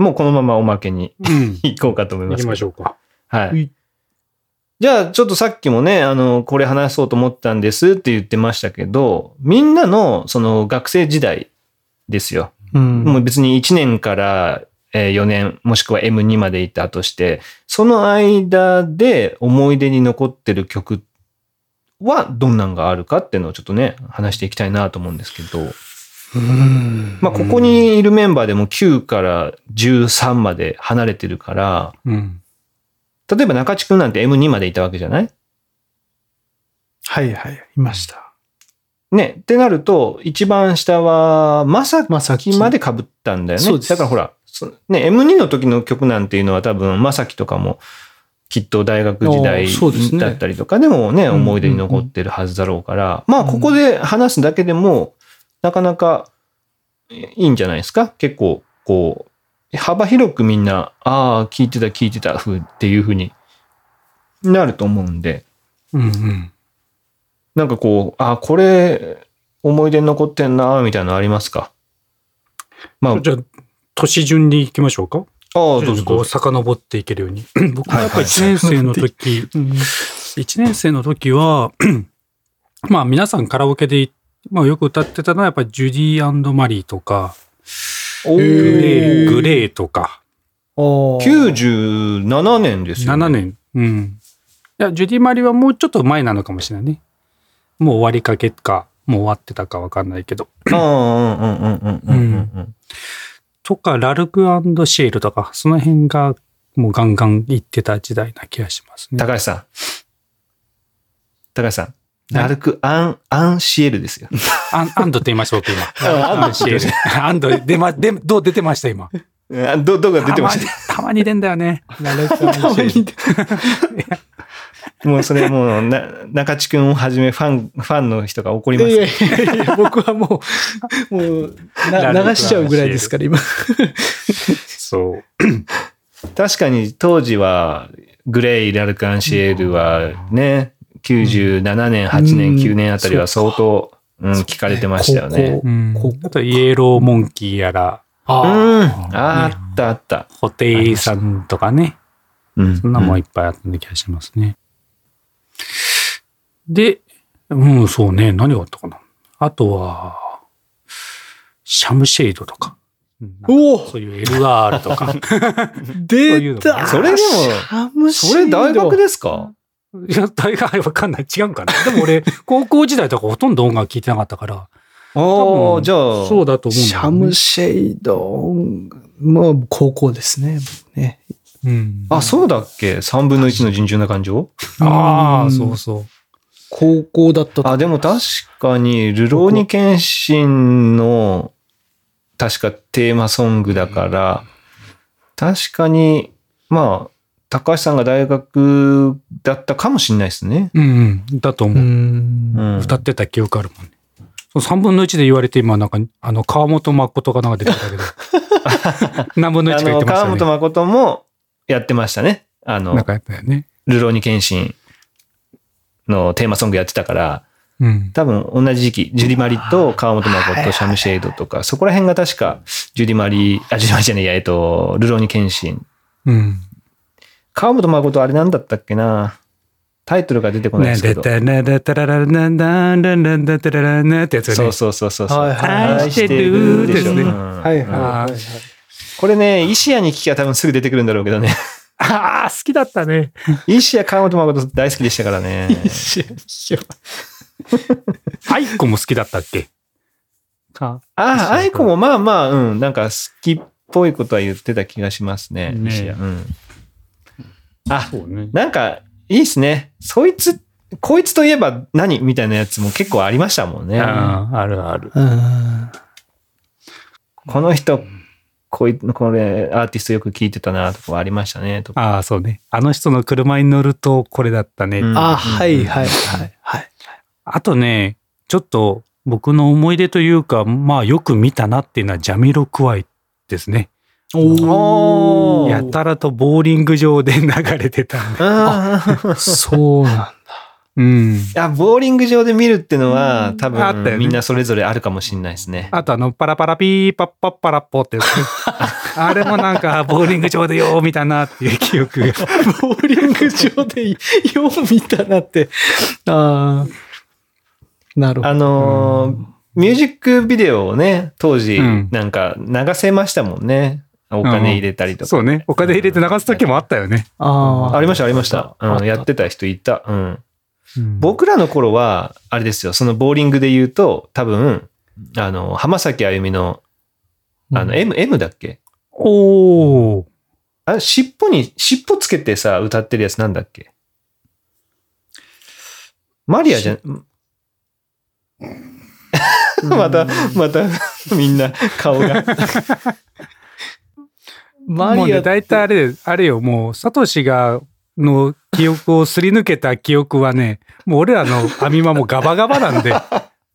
もうこのままおまけにうん。行こうかと思います。行きましょうか。はい。はいじゃあ、ちょっとさっきもね、あの、これ話そうと思ったんですって言ってましたけど、みんなの、その、学生時代ですよ。うん。もう別に1年からえー4年、もしくは M2 までいたとして、その間で思い出に残ってる曲はどんなんがあるかっていうのをちょっとね、話していきたいなと思うんですけど、うん。まあ、ここにいるメンバーでも9から13まで離れてるから、うん。例えば中地くんなんて M2 までいたわけじゃない？はいはい、いました。ね。ってなると、一番下は、まさまさききまで被ったんだよね。だからほら、そね、M2 の時の曲なんていうのは多分、まさきとかも、きっと大学時代だったりとかでもね、うん思い出に残ってるはずだろうから、まあ、ここで話すだけでも、なかなかいいんじゃないですか？結構、こう、幅広くみんな、ああ、聞いてた聞いてた風っていう風になると思うんで、うんうん。なんかこう、あ、これ、思い出に残ってんな、みたいなのありますか？まあ、あじゃあ、年順に行きましょうか？あ、どうぞこうどうぞ。遡っていけるように。僕はやっぱはいはい1年生の時、うん。1年生の時は、まあ皆さんカラオケで、まあよく歌ってたのはやっぱりジュディマリーとか、おグレーー、グレーとか、あー97年ですよ、ね。7。年。うん。いや、ジュディマリーはもうちょっと前なのかもしれないね。もう終わりかけか、もう終わってたかわかんないけど。ああ、うんうんうんうんうんうん。とか、ラルクシェールとか、その辺がもうガンガン行ってた時代な気がしますね。高橋さん。高橋さん。ラルク・アン、アンシエルですよ。アン、アンドって言いましょうか、今。あアンドシェール。アンド、出ま、で、どう出てました、今。あど、どうが出てました？たまに出んだよね。ラルクシェールもうそれもう、な、中地君をはじめファン、ファンの人が怒りますよ。いやいやいや、僕はもう、もう、な流しちゃうぐらいですから、今。そう。確かに当時は、グレイ・ラルク・アンシエルはね、97年、8年、うん9年あたりは相当、うん、聞かれてましたよね。うんここあと、イエローモンキーやら、あうん。あ。あったあった。ホテイさんとかね。うん。そんなもんいっぱいあった気がしますね。で、うん、そうね。何があったかな。あとは、シャムシェイドとか。おおそういう LR とか。出たそれでもそれ大学でですか？いや、大概わかんない。違うんかな。でも俺、高校時代とかほとんど音楽聴いてなかったから。ああ、分じゃあ、そうだと思うんシャムシェイド、もう高校ですね。ねうん。あ、そうだっけ ?3 分の1の尋常な感情？ああ、うんそうそう。高校だったとあ、でも確かに、ルローニケンシンの、確かテーマソングだから、確かに、まあ、高橋さんが大学だったかもしれないですね。うん、うん。だと思うう。ん。うん。歌ってた記憶あるもんね。3分の1で言われて今なんか、あの、川本誠がなんか出てたけど。何分の1あか言っの、てましたね。川本誠もやってましたね。あのなん、かやったよね。ルローニケンシンのテーマソングやってたから、うん。多分同じ時期、ジュディマリと川本誠、シャムシェイドとか、そこら辺が確か、ジュディマリ、あ、ジュディマリじゃねえや、えっと、ルローニケンシン。うん。川本誠あれなんだったっけな？タイトルが出てこないですけど。ねでたららたららなんだんだんだんだたららなってやつよね。そうそうそうそう。はいはい愛してるでしょ。ねうんはいはい。これね、石谷に聞きゃ多分すぐ出てくるんだろうけどね。ああ、好きだったね。石谷川本真琴大好きでしたからね。 aiko も好きだったっけか。ああ、愛子もまあまあ、うん、なんか好きっぽいことは言ってた気がしますね。ね石谷。うん。あ、そうね。なんか、いいっすね。そいつ、こいつといえば何みたいなやつも結構ありましたもんね。ああ、あるある。うん。この人、こいこれ、アーティストよく聞いてたな、とかありましたね。とかああ、そうね。あの人の車に乗るとこれだったね。うんあ、はいはいはいはい。あとね、ちょっと僕の思い出というか、まあよく見たなっていうのはジャミロクワイですね。おーやたらとボーリング場で流れてたんで。ああ。そうなんだ。うん。いや、ボーリング場で見るってのは、多あったよね分みんなそれぞれあるかもしれないですね。あとあの、パラパラピーパッパッパラッポって あれもなんか、ボーリング場でよー見たなっていう記憶が。ボーリング場でよう見たなって。ああ。なるほど。あのーミュージックビデオをね、当時うん、なんか流せましたもんね。お金入れたりとか。そうね。お金入れて流す時もあったよね。あありました、ありました。うん、やってた。た人いた。うん。うん僕らの頃は、あれですよ、そのボーリングで言うと、多分、あの、浜崎あゆみの、あの、うん M、M だっけ？おー。あれ、尻尾に、尻尾つけてさ、歌ってるやつなんだっけ？マリアじゃん、また、また、みんな顔が。マリアもうね、大体あれ、あれよ、もう、サトシが、の記憶をすり抜けた記憶はね、もう俺らの アみマもガバガバなんで、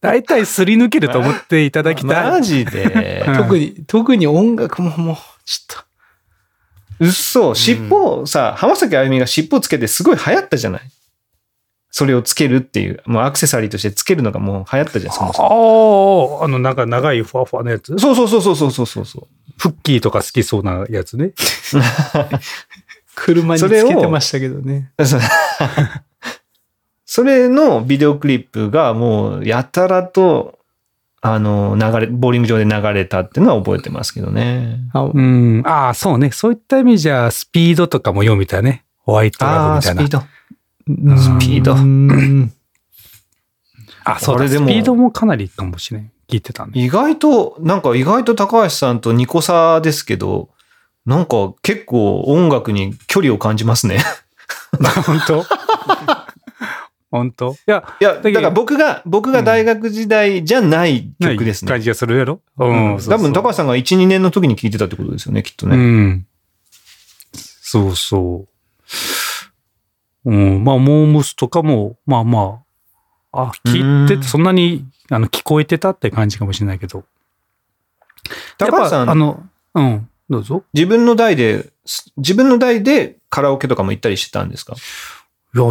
大体すり抜けると思っていただきたい。マジで、うん特に、特に音楽ももう、ちょっと。うっそ、尻尾をさ、浜崎あゆみが尻尾つけてすごい流行ったじゃない？それをつけるっていう、もうアクセサリーとしてつけるのがもう流行ったじゃん、そもそもああ、あの、なんか長いふわふわのやつ？そうそうそうそうそうそうそう。フッキーとか好きそうなやつね。と、車につそれをけてましたけどね。それのビデオクリップがもうやたらと、あの、流れ、ボーリング場で流れたっていうのは覚えてますけどね。あうん。ああ、そうね。そういった意味じゃ、スピードとかも読みたいね。ホワイトラブみたいなスピー。ド。うんスピードうん あ、そうだ。スこれでもピードもかなりかもしれん。聞いてたね。意外と、なんか意外と高橋さんと2個差ですけど、なんか結構音楽に距離を感じますね。本当？本当？いや、いや、だから僕が、僕が大学時代じゃない曲ですね。感じがするやろ？ううん多分高橋橋さんが1、2年の時に聴いてたってことですよね、きっとね。うん。そうそう。うん。まあ、モームスとかも、まあまあ、あ、聞いてそんなに、あの、聞こえてたって感じかもしれないけど。高橋さんあの、うん、どうぞ。自分の代で、自分の代でカラオケとかも行ったりしてたんですか？いや、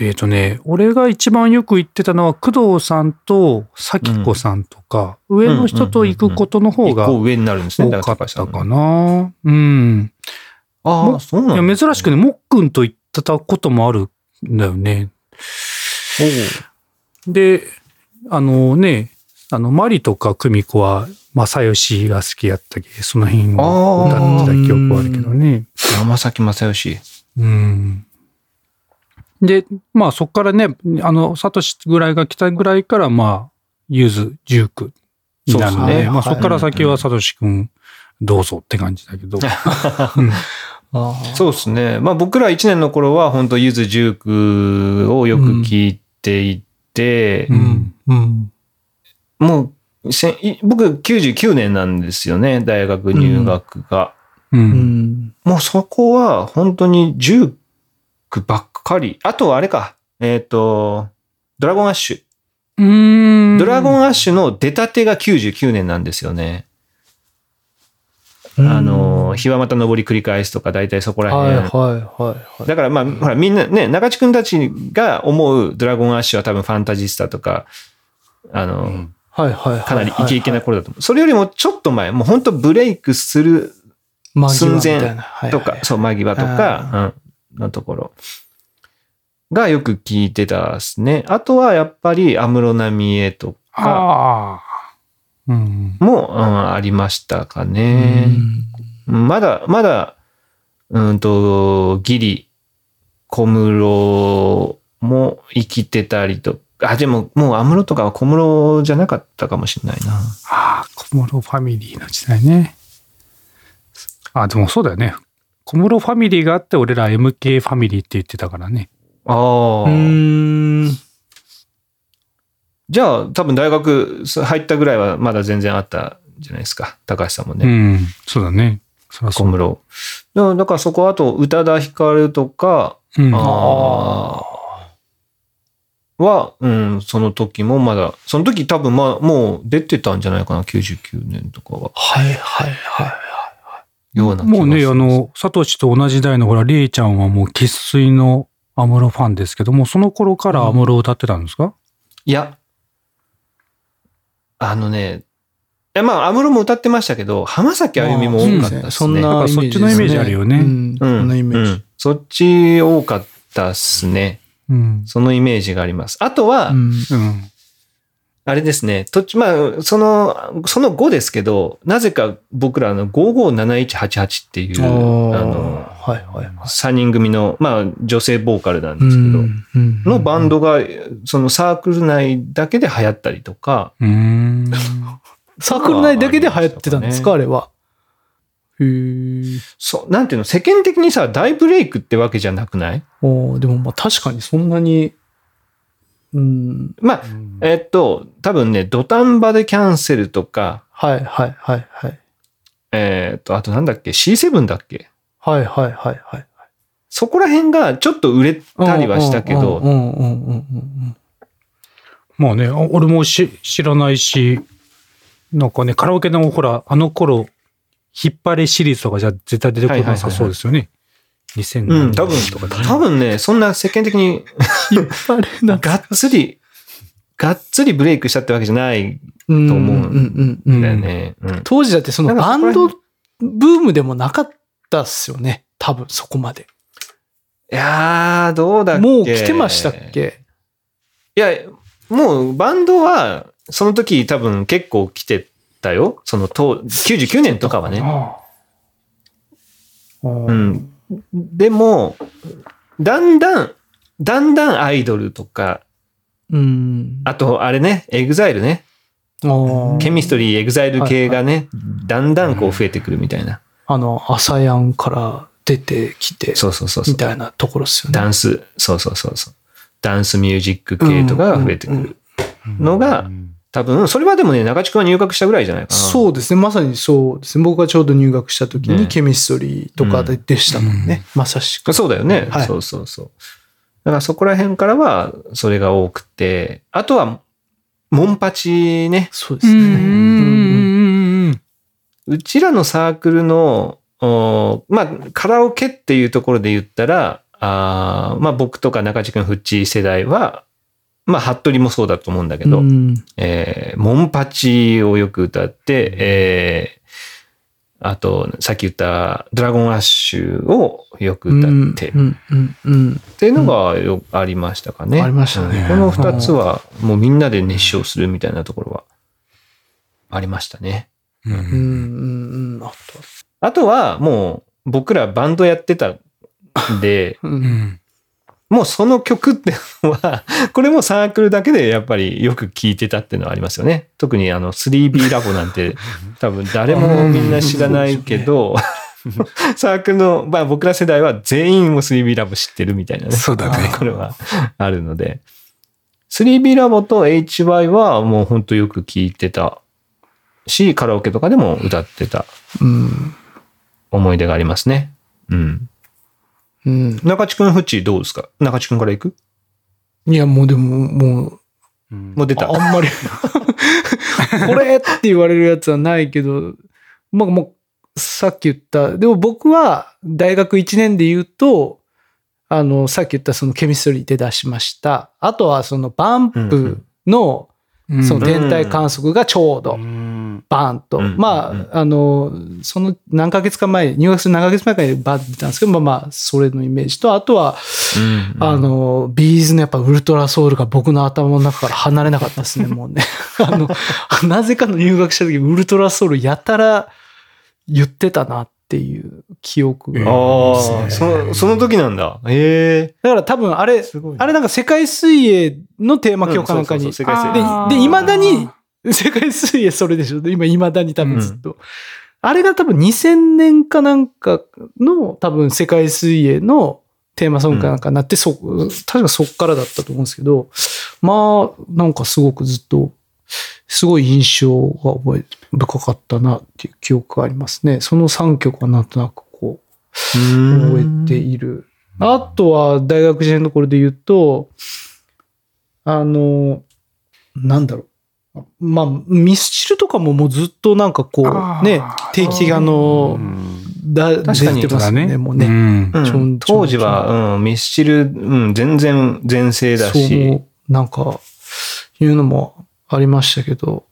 えっ、とね、俺が一番よく行ってたのは、工藤さんと咲子さんとか、上の人と行くことの方が一個上になるんですね、多だかったか高橋さんの。な。うん。ああ、そうなんだ。いや、珍しくね、もっくんと行ってたこともあるんだよね。で、あのね、あの、マリとか久美子は、正義が好きやったけその辺を歌ってた記憶はあるけどね。山崎正義。うん。で、まあそこからね、あの、サトシぐらいが来たぐらいから、まあ、ユーズ、ジュークになるんで、そうですねまあそこから先はサトシくん、どうぞって感じだけど。そうですね。まあ僕ら1年の頃は本当ゆずジュークをよく聞いていて、ううんん。うん。もうせんい僕99年なんですよね、大学入学が。う。うんん。もうそこは本当にジュークばっかり。あとはあれか、えっ、と、ドラゴンアッシュ。ドラゴンアッシュの出たてが99年なんですよね。あの、日はまた登り繰り返すとか、大体そこらはい辺。はいはいはい。だからまあ、ほらみんなね、中地君たちが思うドラゴンアッシュは多分ファンタジスタとか、あの、はいはいはい。かなりイケイケな頃だと思う。それよりもちょっと前、もう本当ブレイクする寸前とか、そう、間際とか、うん、のところがよく聞いてたですね。あとはやっぱり安室奈美恵とか。も、うん、ありましたかね。まだ、まだ、うんと、ギリ、小室も生きてたりとあ、でも、もう安室とかは小室じゃなかったかもしれないな。ああ、小室ファミリーの時代ね。あ、でもそうだよね。小室ファミリーがあって、俺ら MK ファミリーって言ってたからね。あうあ。ーん。じゃあ、多分大学入ったぐらいはまだ全然あったんじゃないですか。高橋さんもうね。ん。そうだね。そ。小室。だからそこ、あと、宇多田ヒカルとか、うん。あーは、うん、その時もまだ、その時多分まあ、もう出てたんじゃないかな、99年とかは。はいはいはい。ようなもうね、あの、サトシと同じ代のほら、リエちゃんはもう生粋のアムロファンですけども、その頃からアムロを歌ってたんですか、いや、あのね、や、まあ、安室も歌ってましたけど、浜崎あゆみも多かったですね。そんな。そっちのイメージあるよねうん、そんなイメージ。うんそっち多かったっすね。うん。そのイメージがあります。あとは、うんうん。あれですね、とっち、まあ、その、その後ですけど、なぜか僕らあの557188っていう、あの、はいはいはい。3人組の、まあ、女性ボーカルなんですけど、うんのバンドが、そのサークル内だけで流行ったりとか、うーん。サークル内だけで流行ってたんですか、あれは。へえ。そう、なんていうの、世間的にさ、大ブレイクってわけじゃなくない？おーでもまあ確かにそんなに、うん、まあ、えっと、多分ね、土壇場でキャンセルとか、はいはいはいはい。えっと、あとなんだっけ、C7 だっけ？はいはいはいはい。そこら辺がちょっと売れたりはしたけど、うんうんうんうんうんまあね、あ俺もし知らないし、なんかね、カラオケのほら、あの頃、引っ張りシリーズとかじゃ絶対出てこなさそうですよね。2000うん、年多分とかで、多分ね、そんな世間的に あれなんがっつり、がっつりブレイクしたってわけじゃないと思うんうんうんうんだよね。うん。当時だってそのバンドブームでもなかったっすよね。多分そこまで。いやー、どうだっけ？もう来てましたっけ？いや、もうバンドは、その時多分結構来てたよ。その当、99年とかはね。あうう。ん。でも、だんだん、だんだんアイドルとか、うん。あと、あれね、 EXILE ね。あケミストリー、 EXILE 系がね、だんだんこう増えてくるみたいな。あの、アサヤンから出てきて、そうそうそうそうみ。たいなところっすよね。ダンス、そうそうそうそう。ダンスミュージック系とかが増えてくるのが、多分、それはでもね、中地君は入学したぐらいじゃないかな。そうですね。まさにそうですね。僕がちょうど入学した時にねケミストリーとかででしたもんね。まさしく。そうだよね。はいそうそうそう。だからそこら辺からは、それが多くて、あとは、モンパチね。うそうですね。ん。うちらのサークルの、おまあ、カラオケっていうところで言ったら、あーまあ僕とか中地君、フッチー世代は、まあ、服部もそうだと思うんだけど、うんえーモンパチをよく歌って、えーあと、さっき言ったドラゴンアッシュをよく歌って、っうんうんうんていうのがよありましたかね。ありましたねうんこの二つはもうみんなで熱唱するみたいなところはありましたね。うんうんうんうんあとあとはもう僕らバンドやってたんで、ううんん。もうその曲ってのは、これもサークルだけでやっぱりよく聴いてたっていうのはありますよね。特にあの 3B ラボなんて 多分誰もみんな知らないけど、サークルの、まあ僕ら世代は全員も 3B ラボ知ってるみたいなね。そうだねこれはあるので。3B ラボと HY はもう本当よく聴いてたし、カラオケとかでも歌ってたうん思い出がありますね。うん。うん中地くん、フッチーどうですか？中地くんから行く？いや、もうでも、もう、もう出た。ああんまり、これって言われるやつはないけど、まあもう、さっき言った、でも僕は大学1年で言うと、あの、さっき言ったそのケミストリーで出しました。あとはそのバンプの、その天体観測がちょうどバーンと。うん。まうん。あ、あの、その何ヶ月か前、入学する何ヶ月前かにバーンって出たんですけど、まあまあ、それのイメージと、あとは、うん。あの、ビーズのやっぱウルトラソウルが僕の頭の中から離れなかったですね、もうね。あの、なぜかの入学した時、ウルトラソウルやたら言ってたなっていう記憶が。ああ、その、その時なんだ。ええだから多分あれ、あれなんか世界水泳のテーマ曲かなんかに。うんそうそうそう世界水泳で、で、未だに、世界水泳それでしょ今未だに多分ずっと。あれが多分2000年かなんかの多分世界水泳のテーマソングかなんかになって、そ、確かそっからだったと思うんですけど、まあ、なんかすごくずっと、すごい印象が覚え、深かったなっていう記憶がありますね。その3曲はなんとなくこう、覚えている。あとは大学時代のところで言うと、あの、なんだろう。まあ、ミスチルとかももうずっとなんかこう、ね、定期があの、だ確かに出てますよね、もうね。んうん当時は、うん、ミスチル、うん、全然全盛だそうし、、なんか、いうのもありましたけど、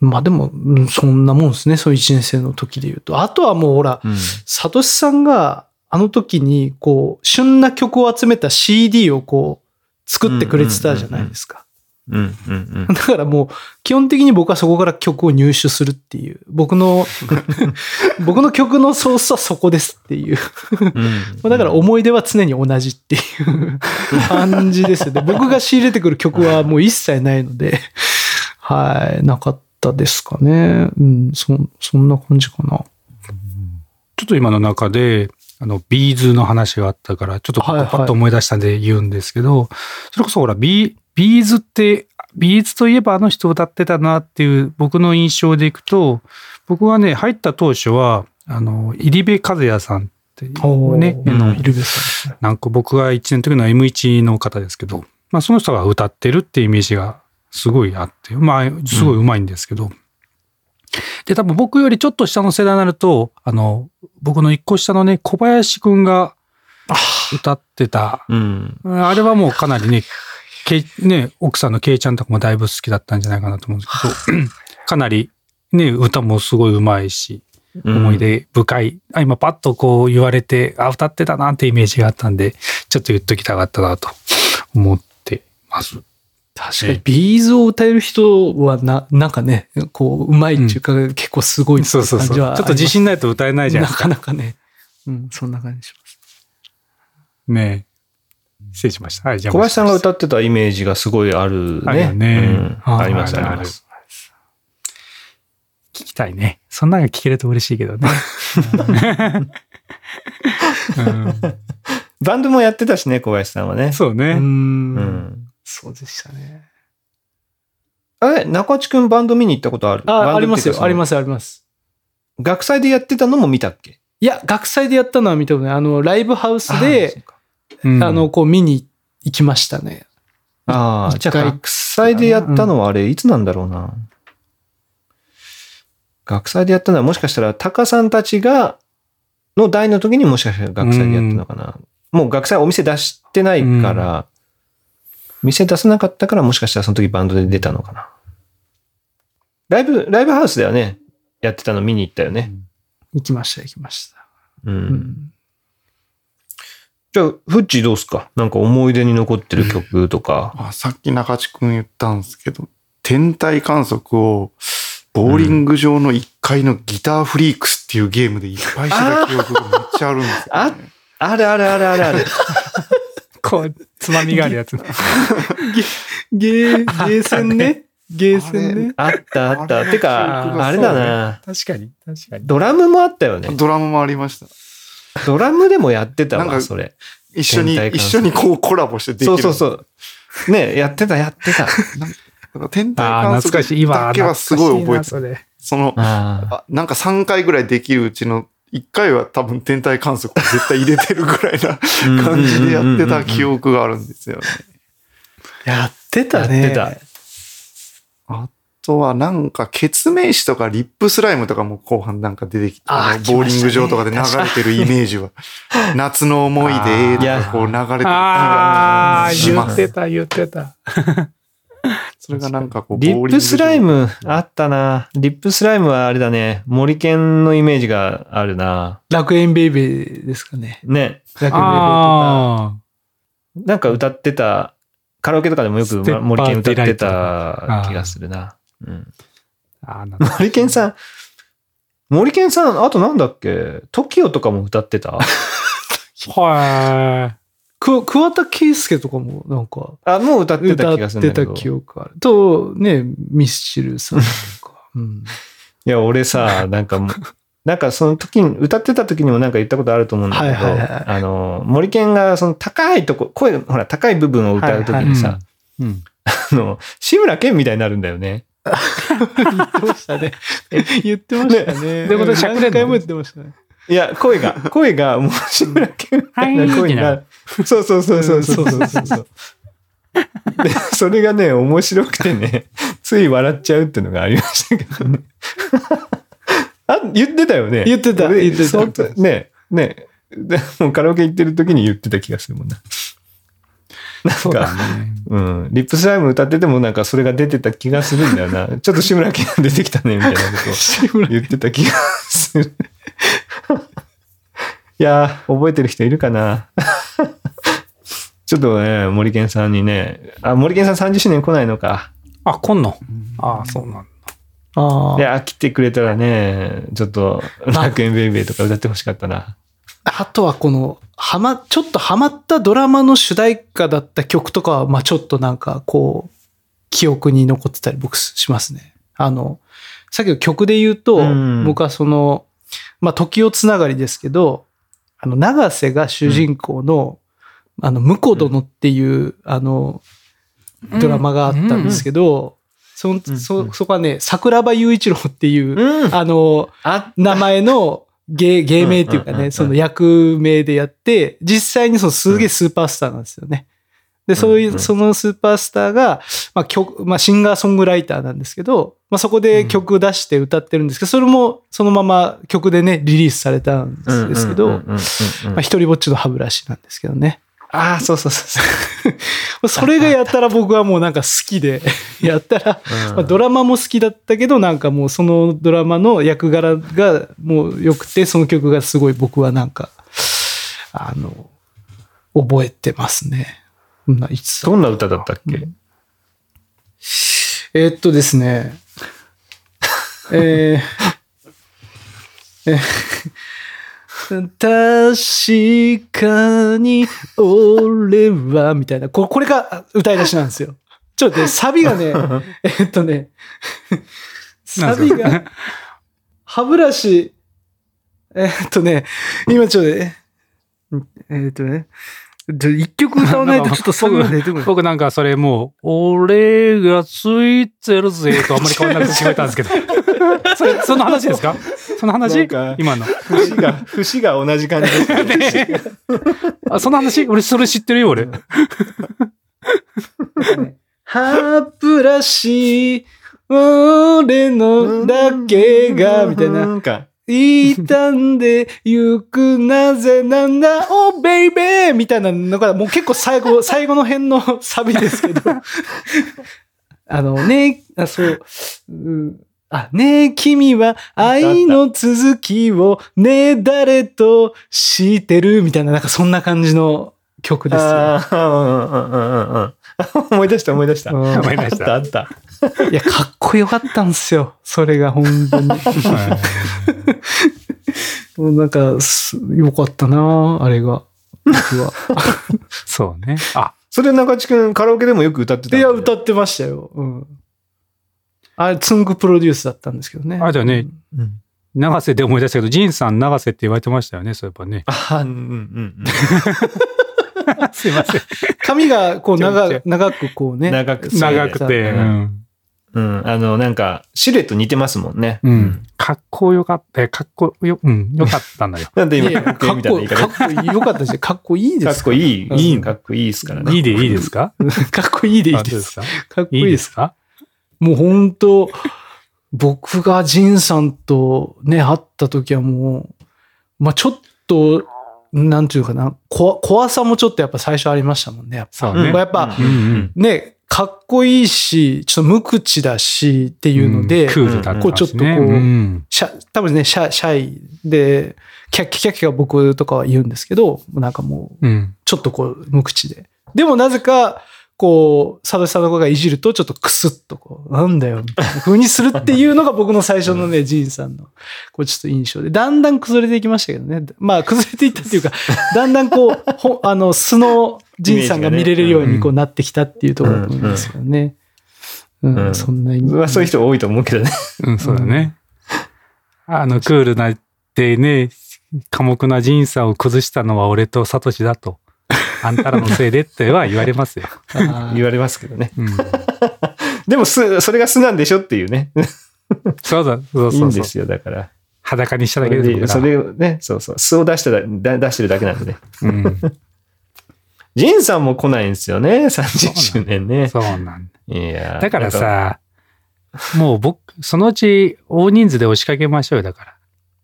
まあでも、うんそんなもんですね。そう1年生の時で言うと。あとはもうほら、うん。サトシさんがあの時にこう、旬な曲を集めた CD をこう、作ってくれてたじゃないですか。うん。うん。だからもう、基本的に僕はそこから曲を入手するっていう。僕の、僕の曲のソースはそこですっていう。うん。だから思い出は常に同じっていう 感じですよね。僕が仕入れてくる曲はもう一切ないので、はい、なかったですかね。うん、そ、そんな感じかな。ちょっと今の中で、あの、 B'z の話があったから、ちょっとパはいはいッと思い出したんで言うんですけど、それこそほら、ビー、 B'z って、 B'z といえばあの人歌ってたなっていう僕の印象でいくと、僕はね、入った当初は、あの、入部和也さんっていうね、あの。なんか僕が1年の時の M1 の方ですけど、まあその人が歌ってるっていうイメージがすごいあって、まあすごい上手いんですけど、で、多分僕よりちょっと下の世代になると、あの、僕の一個下のね、小林くんが歌ってた、うん。あれはもうかなりね、けね、奥さんのケイちゃんとかもだいぶ好きだったんじゃないかなと思うんですけど、かなりね、歌もすごい上手いし、思い出深い。あ今パッとこう言われて、あ、歌ってたなってイメージがあったんで、ちょっと言っときたかったなと思ってます。確かに、ビーズを歌える人はな、なんかね、こう、うまいっていうか、結構すごいそうそうそう。ちょ。っと自信ないと歌えないじゃないなですか。かなかね。うん、そんな感じします。ねえ失礼しました。はい、じゃあ小林さんが歌ってたイメージがすごいあるね。あるよねうんはいあります、あります。聞きたいね。そんなの聞けると嬉しいけどね。うんバンドもやってたしね、小林さんはね。う。そうね。んうん。そうでしたね。あれ中地くんバンド見に行ったことある？あ、ありますよ。ありす。ます、あります。学祭でやってたのも見たっけ？いや、学祭でやったのは見たことない。あの、ライブハウスでう、かうんあの、こう見に行きましたね。ああ、じゃあ学祭でやったのはあれ、いつなんだろうな。学祭でやったのはもしかしたら、タカさんたちが、の代の時にもしかしたら学祭でやったのかな。もう学祭お店出してないから、店出さなかったからもしかしたらその時バンドで出たのかな。ライブ、ライブハウスではね、やってたの見に行ったよね。行きました、行きました。うん。うん。じゃあ、フッチーどうすか？なんか思い出に残ってる曲とか。あさっき中地くん言ったんですけど、天体観測を、ボーリング場の1階のギターフリークスっていうゲームでいっぱいしてた記憶がめっちゃあるんですよ、ね。あるあるあるあるある。こう、つまみがあるやつ。ゲー、ゲーセンね？ゲーセンね？あったあった。てか、ああれだな。確かに、確かに。ドラムもあったよね。ドラムもありました。ドラムでもやってたわ、それ。一緒に、一緒にこうコラボしてできる。そうそうそう。ねやってたやってた。天体観。測今、だけはすごい覚えて懐かしいなる。その、ああなんか3回ぐらいできるうちの1回は多分天体観測を絶対入れてるぐらいなあ 感じでやってた記。憶があるんですよね。やってたやね。ってた。あとはなんか、ケツメイシとかリップスライムとかも後半なんか出てきて、あのボーリング場とかで流れてるイメージは、夏の思い出とかこう流れてるああ、言ってた、言ってた。それがなんかこう、リップスライム。ムあったな。リップスライムはあれだね。森健のイメージがあるな。楽園ベイベーですかね。ね。楽園ベイベーとか。あなんか歌ってた、カラオケとかでもよく森健歌ってた気がするな。うんーあー、なんだ森健さん、森健さん、あとなんだっけ ?TOKIO とかも歌ってた？はく、桑田佳祐とかもなんか、あ、もう歌ってた歌っ気がするんだけど。てた記憶ある。と、ね、ミスチルさんとか。うん。いや、俺さ、なんかもう、なんかその時に、歌ってた時にもなんか言ったことあると思うんだけど、はいはいはいあの、森健がその高いとこ、声、ほら、高い部分を歌う時にさ、い。うん。あの、志村けんみたいになるんだよね。言ってましたね。言ってましたね。どういうことしゃくれも言ってましたね。いや、声が、声が、もう志村けんみたいな声になる。そうそうそうそうそうそうそう。で、それがね、面白くてね、つい笑っちゃうっていうのがありましたけどね。あ、言ってたよね。言ってた俺言ってたね、ね。でもうカラオケ行ってる時に言ってた気がするもんな。そうだね。うん。リップスライム歌っててもなんかそれが出てた気がするんだよな。ちょっと志村けん出てきたね、みたいなことを言ってた気がする。いやー、覚えてる人いるかな？ちょっとね、森健さんにね、あ、森健さん30周年来ないのか。あ、来んの？ああ、そうなんだ。あいや、来てくれたらね、ちょっと、楽園ベイベーとか歌ってほしかったな。あとはこの、はま、ちょっとハマったドラマの主題歌だった曲とかは、まあちょっとなんかこう、記憶に残ってたり僕しますね。あの、さっきの曲で言うと、うん。僕はその、まあ時をつながりですけど、あの、長瀬が主人公の、あの、婿殿っていう、あの、ドラマがあったんですけど、そんそ、そこはね、桜庭雄一郎っていう、うん。あの、あ、名前の芸、芸名っていうかね、その役名でやって、実際にそのすげえスーパースターなんですよね。で、そういう、そのスーパースターが、まあ曲、まあシンガーソングライターなんですけど、まあそこで曲出して歌ってるんですけど、それもそのまま曲でね、リリースされたんですけど、まあ一人ぼっちの歯ブラシなんですけどね。ああ、そうそうそうそう。それがやったら僕はもうなんか好きで、やったら、うんまあ、ドラマも好きだったけど、なんかもうそのドラマの役柄がもう良くて、その曲がすごい僕はなんか、あの、覚えてますね。そんないつどんな歌だったっけ？えーっとですね。えー、えー確かに俺は、みたいな。ここれが歌い出しなんですよ。ちょっと待って、サビがね、えーっとね、サビが、歯ブラシ、えーっとね、今ちょっとね、えーっとね、一曲歌わないとちょっとサビが出てこない。僕なんかそれもう、俺がついてるぜとあんまり変わらなくて聞こえたんですけど。それ、その話ですか？その話？か今の。節が、節が同じ感じですね。ねあ、その話？俺それ知ってるよ、俺。歯ブラシ、俺のだけが、みたいな。なんか、傷んでゆくなぜなんだ、おベイベーみたいなのが、もう結構最後、最後の辺の サビですけど。あのね、あ、そう、うんあ、ねえ、君は愛の続きをねえ、誰としてるみたいな、なんかそんな感じの曲ですよ。ああ、うんうんうんうんうん。思い出した思い出した。うん思い出したあったあった。いや、かっこよかったんですよ。それが本当に。もう なんか、すよかったなあれが。僕は。そうね。あ、それ中地君カラオケでもよく歌ってたいや、歌ってましたよ。うん。あれ、つんぐプロデュースだったんですけどね。あれだよねうん長瀬で思い出したけど、ジンさん長瀬って言われてましたよね、そういえばね。あ あ、うんうんうん すいません。髪が、こう、長長くこうね。長くて長くて。ううんん。うん。あの、なんか、シルエット似てますもんね。うん。かっこよかった。かっこよ、うん、よかったんだよ。なんで今、かっこいいみたいな言いかっ方。こいい。よかったですよ。かっこいいです。かっこいい。うんいい、かっこいいですからね。いいでいいですか？かっこいいでいいで。すすか？かっこいいで。すか？もう本当僕がジンさんとね、会った時はもう、まあちょっと、なんていうかな、こ怖さもちょっとやっぱ最初ありましたもんね。やっぱねやっぱ、うんうんね、かっこいいし、ちょっと無口だしっていうので、クールだ。こうちょっとこううんシャ多分ね、シャシャイで、キャッキャキャッキャ僕とかは言うんですけど、なんかもう、うん。ちょっとこう、無口で。でもなぜか、こう、サドシさんの子がいじると、ちょっとクスッとこう、なんだよ、みたいな風にするっていうのが僕の最初のね、ジンさんの、こう、ちょっと印象で。だんだん崩れていきましたけどね。まあ、崩れていったっていうか、だんだんこう、ほあの、素のジンさんが見れるようにこうなってきたっていうところだと思うんですよね。うん、うんそんな意味まあそういう人多いと思うけどね。うん、そうだね。あの、クールなってね、寡黙なジンさんを崩したのは俺とサトシだと。あんたらのせいでっては言われますよ。言われますけどね。うん。でもす、それが素なんでしょっていうね。そうだ、そういいそうそう。んですよ、だから。裸にしただけです僕らそれをね、そうそう。素を出してだだ出してるだけなんでね。うん。ジンさんも来ないんですよね、30周年ね。そうなんいやだから、さ、もう僕、そのうち大人数で押しかけましょうよ、だから。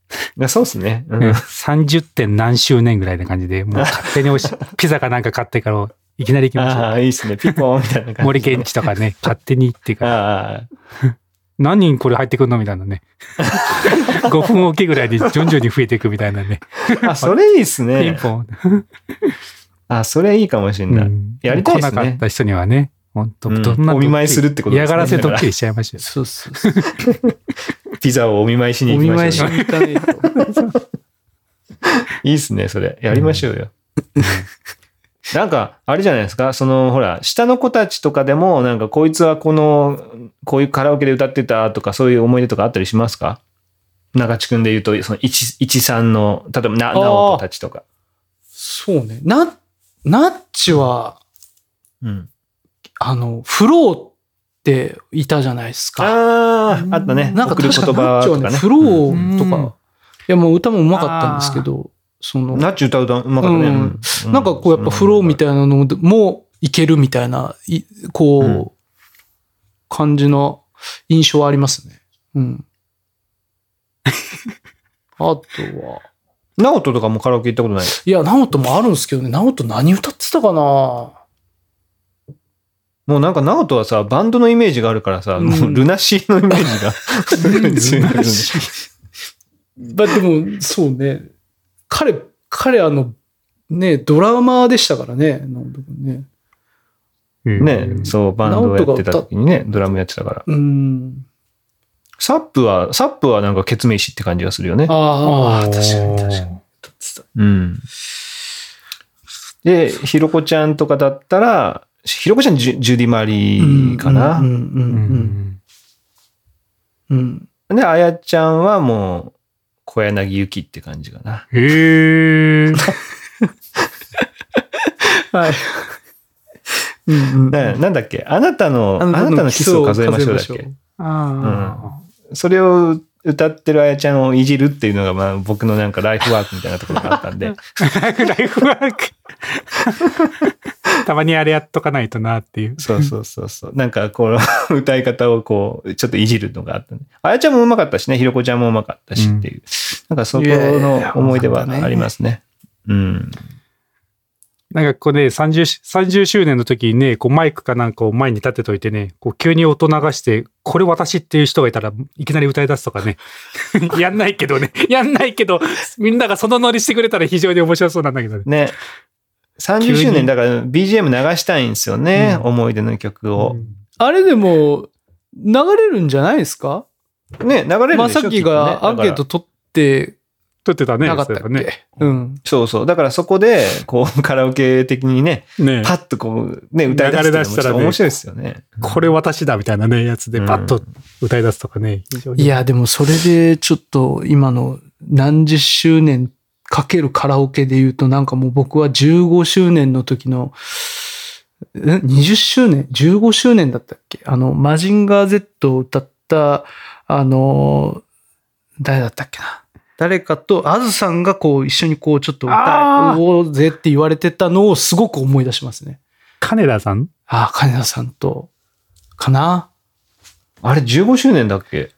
いやそうですね。うんうん30点何周年ぐらいな感じで、もう勝手に押し、ピザかなんか買ってからいきなり行きましょああ、いいっすね。ピコーンみたいな感じ。う。森健地とかね、勝手に行ってから、何人これ入ってくんのみたいなね。5分おきぐらいに徐々に増えていくみたいなね。あ、それいいっすピンね。ポン。あ、それいいかもしれない。うんやりたいっすね来なかった人にはね、本当うんどんなお見舞いするってことですね嫌がらせドッキリしちゃいましたよ。そうそうそう。ピザをお見舞いしにお行きましょうね。見舞いしに行かないと。いいっすね、それ。やりましょうよ。なんか、あれじゃないですか、その、ほら、下の子たちとかでも、なんか、こいつはこの、こういうカラオケで歌ってたとか、そういう思い出とかあったりしますか？中地君で言うと、その、一、一さんの、例えば、な、あー直人たちとか。そうね。な、ナッチは、うん。あの、フローっていたじゃないですか。ああ、あったね。なんか確かナッチはね、葉とかね。フローとか、うん。いやもう歌もうまかったんですけど、その、ナッチ歌うとうまかったね。うん。なんかこうやっぱフローみたいなのもいけるみたいな、いこう、うん。感じの印象はありますね。うん。あとは、直人とかもカラオケ行ったことない？いや、ナオトもあるんですけどね、ナオト何歌ってたかな？もうなんか直人はさ、バンドのイメージがあるからさ、うんもうルナシーのイメージが強いんだけどね。まあでも、そうね。彼、彼あの、ね、ドラマーでしたからね、ナオト君ね。ね、そう、バンドをやってた時にね、ドラムやってたから。うん。サップは、サップはなんかケツメイシって感じがするよね。ああ、確かに確かに。うん。で、ひろこちゃんとかだったら、ひろこちゃんジュジュディ・マリーかな。うんうんううんうん。うん。で、あやちゃんはもう、小柳ゆきって感じかな。へえ。はい。うんうんねなんだっけ？あなたの、あなたのキスを数えましょうだっけ？あそれを歌ってるあやちゃんをいじるっていうのが、まあ僕のなんかライフワークみたいなところがあったんで。あ。ライフワーク。たまにあれやっとかないとなっていう。そうそうそうそう。なんかこの歌い方をこう、ちょっといじるのがあったね。あやちゃんもうまかったしね、ひろこちゃんもうまかったしっていう。なんかそこの思い出はありますね。うん。なんかこうね、30し、30周年の時にね、こうマイクかなんかを前に立てといてね、こう急に音流して、これ私っていう人がいたらいきなり歌い出すとかね。やんないけどね。やんないけど、みんながそのノリしてくれたら非常に面白そうなんだけどね。ね。30周年だから BGM 流したいんですよね。思い出の曲を。あれでも、流れるんじゃないですか？ね、流れるでしょまさきがアンケート取って撮ってたね。なかったっね。うん。そうそう。だからそこで、こう、カラオケ的にね、ねパッとこう、ね、歌い出出したらね面白いですよね。これ私だみたいなね、やつでパッと歌い出すとかね。非常にいや、でもそれでちょっと今の何十周年かけるカラオケで言うとなんかもう僕は15周年の時の、え ?20 周年 ?15 周年だったっけ？あの、マジンガー Z を歌った、あの、誰だったっけな？誰かと、あずさんがこう一緒にこうちょっと歌おうぜって言われてたのをすごく思い出しますね。金田さん？ああ、金田さんと、かな？あれ15周年だっけ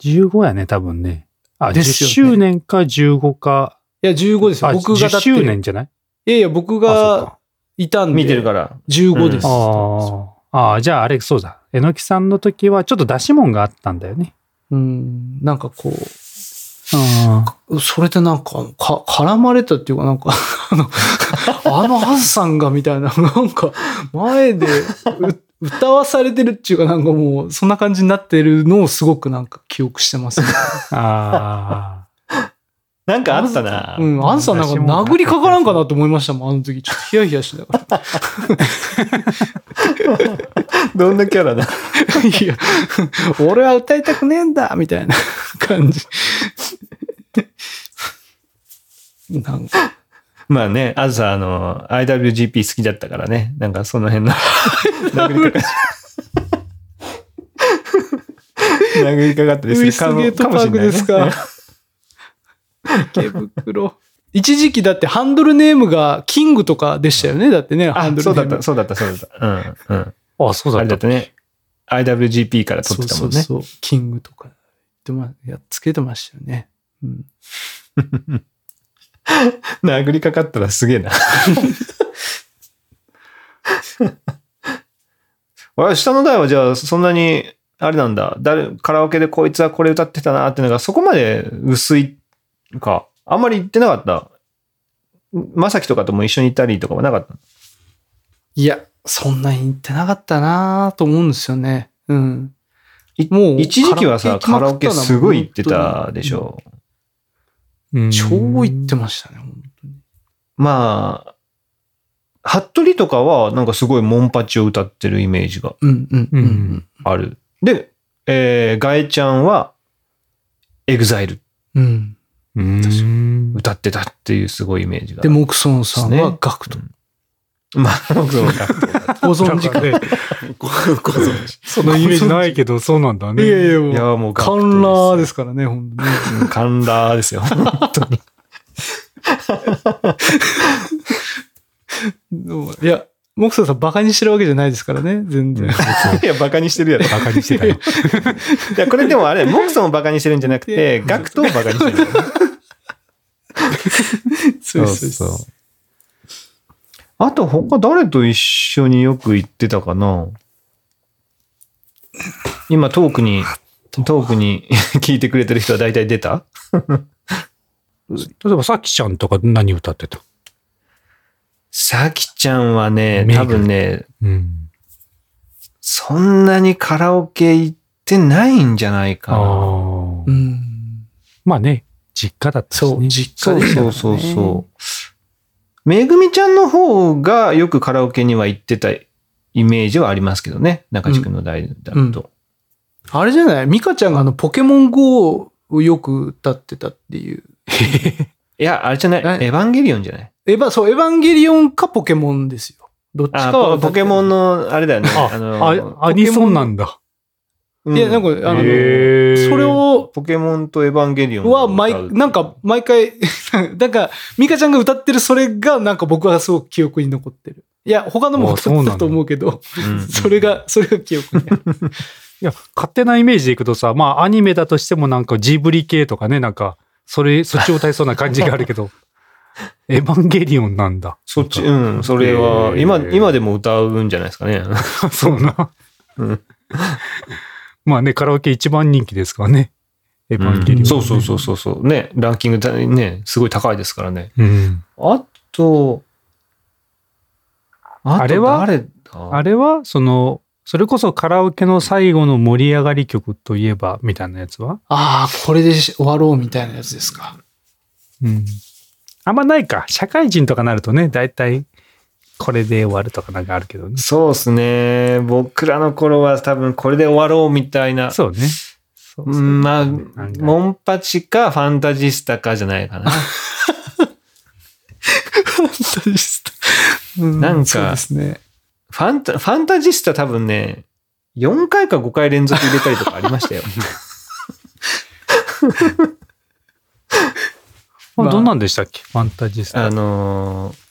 ?15 やね、多分ね。あ、ですよね10周年か15か。いや、15ですよ。あ、10僕がだって。周年じゃない？いやいや、僕がかいたんで。見てるから。15です。ああ。ああ、じゃああれ、そうだ。えのきさんの時はちょっと出し物があったんだよね。うん。なんかこあう、それでなんか、か、絡まれたっていうかなんか、あの、あのハズさんがみたいな、なんか、前で歌わされてるっていうかなんかもう、そんな感じになってるのをすごくなんか記憶してますね。あ。あなんかあったな。うん。アンさんなんか殴りかからんかなと思いましたもん、あの時。ちょっとヒヤヒヤしながら。どんなキャラだ？いや、俺は歌いたくねえんだみたいな感じ。なんか、まあね、あずさ、あの、IWGP 好きだったからね。なんかその辺の殴りかか殴りかかったりすウイスるかもゲートパークですか？池袋。一時期だってハンドルネームがキングとかでしたよね。だってね、ハあン、ドルネーム。そうだった、そうだった、そうだった。うん、うん。あ。あ、そうあだった。れだったね。IWGP から撮ってたもんね。そうそうそう。キングとか。でまやっつけてましたよね。うん。殴りかかったらすげえな。あれ、下の代はじゃあそんなに、あれなんだ、誰、カラオケでこいつはこれ歌ってたなっていうのがそこまで薄いか、あんまり言ってなかった？まさきとかとも一緒に行ったりとかはなかった？いや、そんなに言ってなかったなと思うんですよね。うん。いもう一時期はさ、カラオケすごい行ってたでしょ。ょ。うん超言ってましたね、本当に。まあ、服部とかはなんかすごいモンパチを歌ってるイメージがうんうんうんうん。ある。で、えー、ガエちゃんはエグザイルうん。うん。歌ってたっていうすごいイメージが。で、モクソンさんはガクト。まあ、そうだ。ご存知か。ね、ごご存知。そのイメージないけど、そうなんだね。いやいや、もういや、もうガクトカンラーですからね、本当に。うんカンラーですよ。本当に。いや、モクソンさんバカにしてるわけじゃないですからね、全然。いや、バカにしてるやろ。バカにしてたよ。いや、これでもあれ、モクソンをバカにしてるんじゃなくて、ガクトをバカにしてる。そうそうそう。あと、他誰と一緒によく行ってたかな？今、トークに、トークに聞いてくれてる人は大体出た？例えば、さきちゃんとか何歌ってた？さきちゃんはね、多分ね、うん。そんなにカラオケ行ってないんじゃないかあな。あう。ん。まあね、実家だったしそう、ね。実そう家でしたからそうねそうそう。めぐみちゃんの方がよくカラオケには行ってたイメージはありますけどね。中地君の代だと。あれじゃない？ミカちゃんがあの、ポケモン GO をよく歌ってたっていう。いや、あれじゃない？え？エヴァンゲリオンじゃない？エヴァ、そう、エヴァンゲリオンかポケモンですよ。どっちかあはポポケモンの、あれだよね。あ、のあ、アニソンなんだ。ういや、なんか、あの、それを、ポケモンとエヴァンゲリオンは、毎、うなんか、毎回、なんか、ミカちゃんが歌ってるそれが、なんか僕はすごく記憶に残ってる。いや、他のも歌ってたと思うけど、うん それが、それが記憶にある。いや、勝手なイメージでいくとさ、まあアニメだとしてもなんかジブリ系とかね、なんか、それ、そっちを歌いそうな感じがあるけど、エヴァンゲリオンなんだ。そっち、うん、それは、今、今でも歌うんじゃないですかね。そうな。うん まあね、カラオケ一番人気ですからね。エヴァンゲリオン、うんそうそうそうそうそう。ね、ランキングたね、すごい高いですからね。うん。あと、あとあれは？あれは、その、それこそカラオケの最後の盛り上がり曲といえば、みたいなやつは？ああ、これで終わろうみたいなやつですか。うん。あんまないか。社会人とかなるとね、大体、これで終わるとかなんかあるけどね。そうですね。僕らの頃は多分これで終わろうみたいな。そうね。そうそううんまあ、なんかモンパチかファンタジスタかじゃないかな。うんなんかそうですね。ファンタ、ファンタジスタ多分ね、4回か5回連続入れたりとかありましたよ。あどんなんでしたっけ？ファンタジスタ。あのー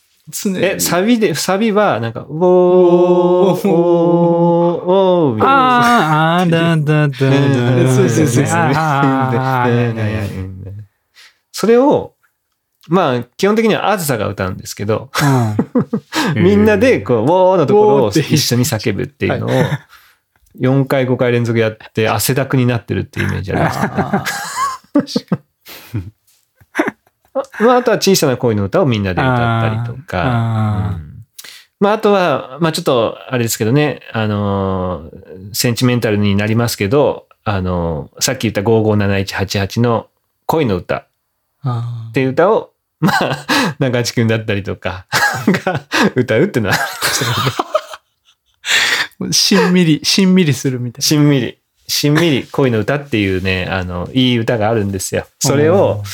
え、サビで、サビは、なんか、ウォー、ウォー、ウォー。あーあー、だだだだ。そうそうそうそれを、まあ、基本的にはあずさが歌うんですけど、うんみんなで、こう、ウォーのところをウォーって一緒に叫ぶっていうのを、4回5回連続やって、汗だくになってるっていうイメージあります。あまあ、あとは小さな恋の歌をみんなで歌ったりとか。まあ、あとは、まあ、ちょっと、あれですけどね、あのー、センチメンタルになりますけど、あのー、さっき言った557188の恋の歌。っあていう歌を、まあ、中地くんだったりとか、が歌うっていうのは、しんみり、しんみりするみたいしんみり、しんみり恋の歌っていうね、あの、いい歌があるんですよ。それを、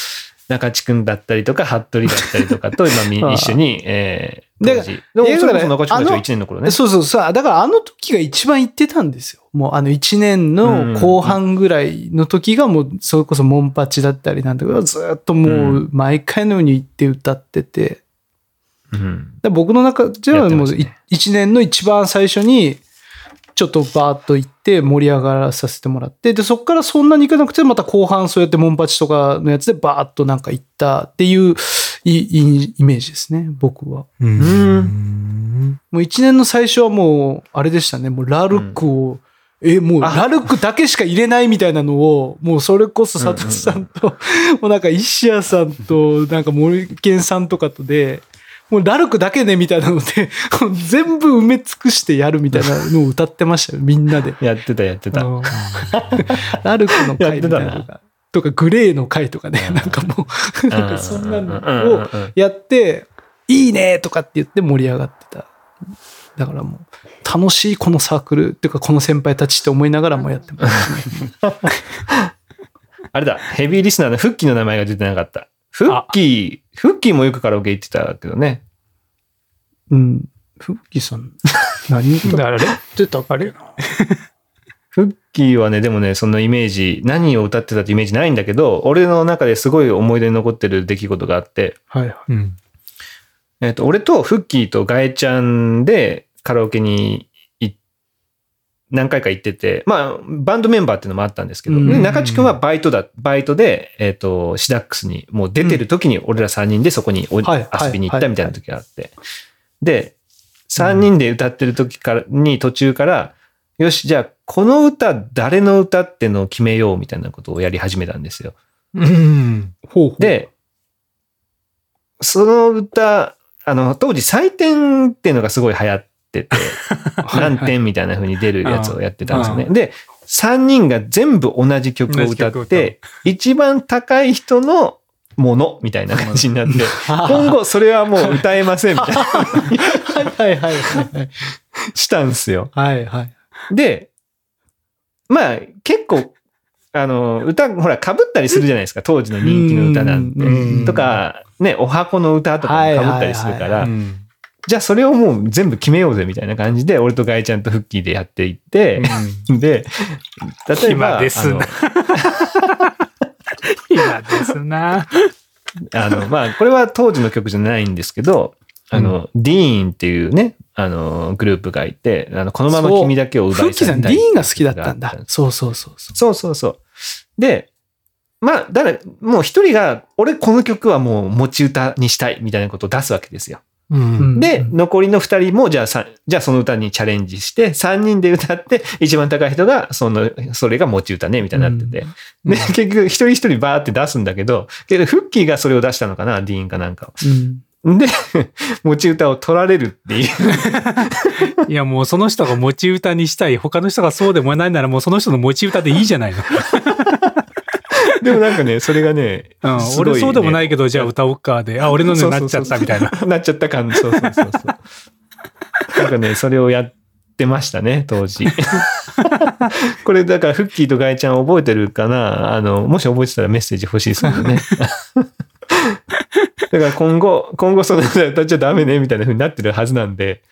中地くんだったりとか、服部だったりとかと、今一緒に、えー、だ当時。でも、それこそ中地くんたちはあの1年の頃ねな。。そうそうさ、だからあの時が一番行ってたんですよ。もうあの1年の後半ぐらいの時がもうそれこそモンパチだったりなんだけど、ずっともう毎回のように行って歌ってて、うん。僕の中ではもうやってますね1年の一番最初にちょっとバーッと行って盛り上がらさせてもらって、で、そこからそんなに行かなくて、また後半そうやってモンパチとかのやつでバーッとなんか行ったっていういいいイメージですね、僕は。ううんん。うんもう一年の最初はもう、あれでしたね。もうラルクを、え、もうあラルクだけしか入れないみたいなのを、もうそれこそ佐藤さんと、もうなんか石谷さんと、なんか森健さんとかとで、もうラルクだけねみたいなので、全部埋め尽くしてやるみたいなのを歌ってましたよ、みんなで。やってた、やってた。ラルクの回みたいなのが。とか、グレーの回とかね、なんかもう、なんかそんなのをを、やって、いいねとかって言って盛り上がってた。だからもう、楽しいこのサークルっていうかこの先輩たちって思いながらもやってます、ね。あれだ、ヘビーリスナーのフッキーの名前が出てなかった。フッキー、フッキーもよくカラオケ行ってたけどね。うん。フッキーさん、何歌だからあれってたあれ フッキーはね、でもね、そのイメージ、何を歌ってたってイメージないんだけど、俺の中ですごい思い出に残ってる出来事があって、はいはい。うん。えっ、と、俺とフッキーとガエちゃんでカラオケにい何回か行ってて、まあ、バンドメンバーっていうのもあったんですけど、うんで中地君はバイトだ、バイトで、えっ、と、シダックスにもう出てる時に俺ら3人でそこにおはい遊びに行ったみたいな時があって、で、3人で歌ってる時から、に途中から、よし、じゃあ、この歌、誰の歌ってのを決めようみたいなことをやり始めたんですよ。うん。ほうほう。で、その歌、あの、当時採点っていうのがすごい流行ってて、何点みたいな風に出るやつをやってたんですよね。あで、3人が全部同じ曲を歌って、一番高い人のものみたいな感じになって、今後それはもう歌えませんみたいな。はいはいはいはい。したんですよ。はいはい。で、まあ結構、あの、歌、ほら、被ったりするじゃないですか、当時の人気の歌なんて。うん。とか、ね、お箱の歌とかも被ったりするから、うんじゃあそれをもう全部決めようぜみたいな感じで、俺とガイちゃんとフッキーでやっていって、で、例えば、暇ですなあ今 ですな。の、あのまあ、これは当時の曲じゃないんですけど、あの、ディーンっていうね、あの、グループがいて、あの、このまま君だけを奪いフッキーさん、ディーンが好きだったんだ。そうそうそうそう。そうそうそう。で、まあ、だから、もう一人が、俺この曲はもう持ち歌にしたいみたいなことを出すわけですよ。うん。で、うん残りの二人も、じゃあさ、じゃあその歌にチャレンジして、三人で歌って、一番高い人が、その、それが持ち歌ね、みたいになってて。で、結局一人一人バーって出すんだけど、けど、フッキーがそれを出したのかな、ディーンかなんかうん。を。で、持ち歌を取られるっていう。いや、もうその人が持ち歌にしたい。他の人がそうでもないならもうその人の持ち歌でいいじゃないの。でもなんかね、それがね、うん。俺そうでもないけど、じゃあ歌おっかで、あ、俺のになっちゃったみたいな。なっちゃった感、そうそうそうそう。なんかね、それをやってましたね、当時。これ、だから、フッキーとガイちゃん覚えてるかな？あの、もし覚えてたらメッセージ欲しいですけどね。だから今後、今後その歌歌っちゃダメね、みたいな風になってるはずなんで、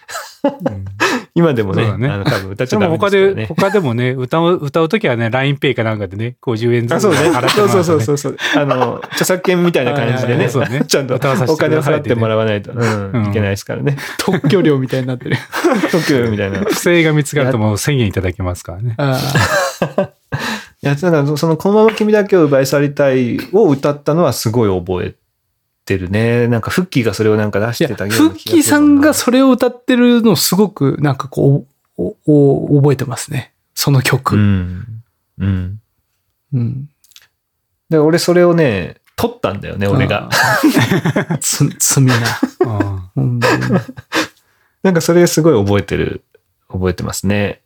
今でもね、ねあの、多分歌っちでゃダメで、ですからね。他でもね、歌う、歌うときはね、LINEPay かなんかでね、50円ずあ、つそうね。払ってそうそうそうう。そうそう。あの、著作権みたいな感じでね、ちゃんとお金を払っててもらわないと、うんうんいけないですからね。特許料みたいになってる。特許みたいな。不正が見つかるともう1000円いただけますからね。あ いや、だからその、このまま君だけを奪い去りたいを歌ったのはすごい覚えてるね。なんか、フッキーがそれをなんか出してたようなフッキーさんがそれを歌ってるのをすごくなんかこう、おお覚えてますね。その曲。ううん。ん。うん。で、俺それをね、撮ったんだよね、俺が。つ、罪な。なんかそれすごい覚えてる、覚えてますね。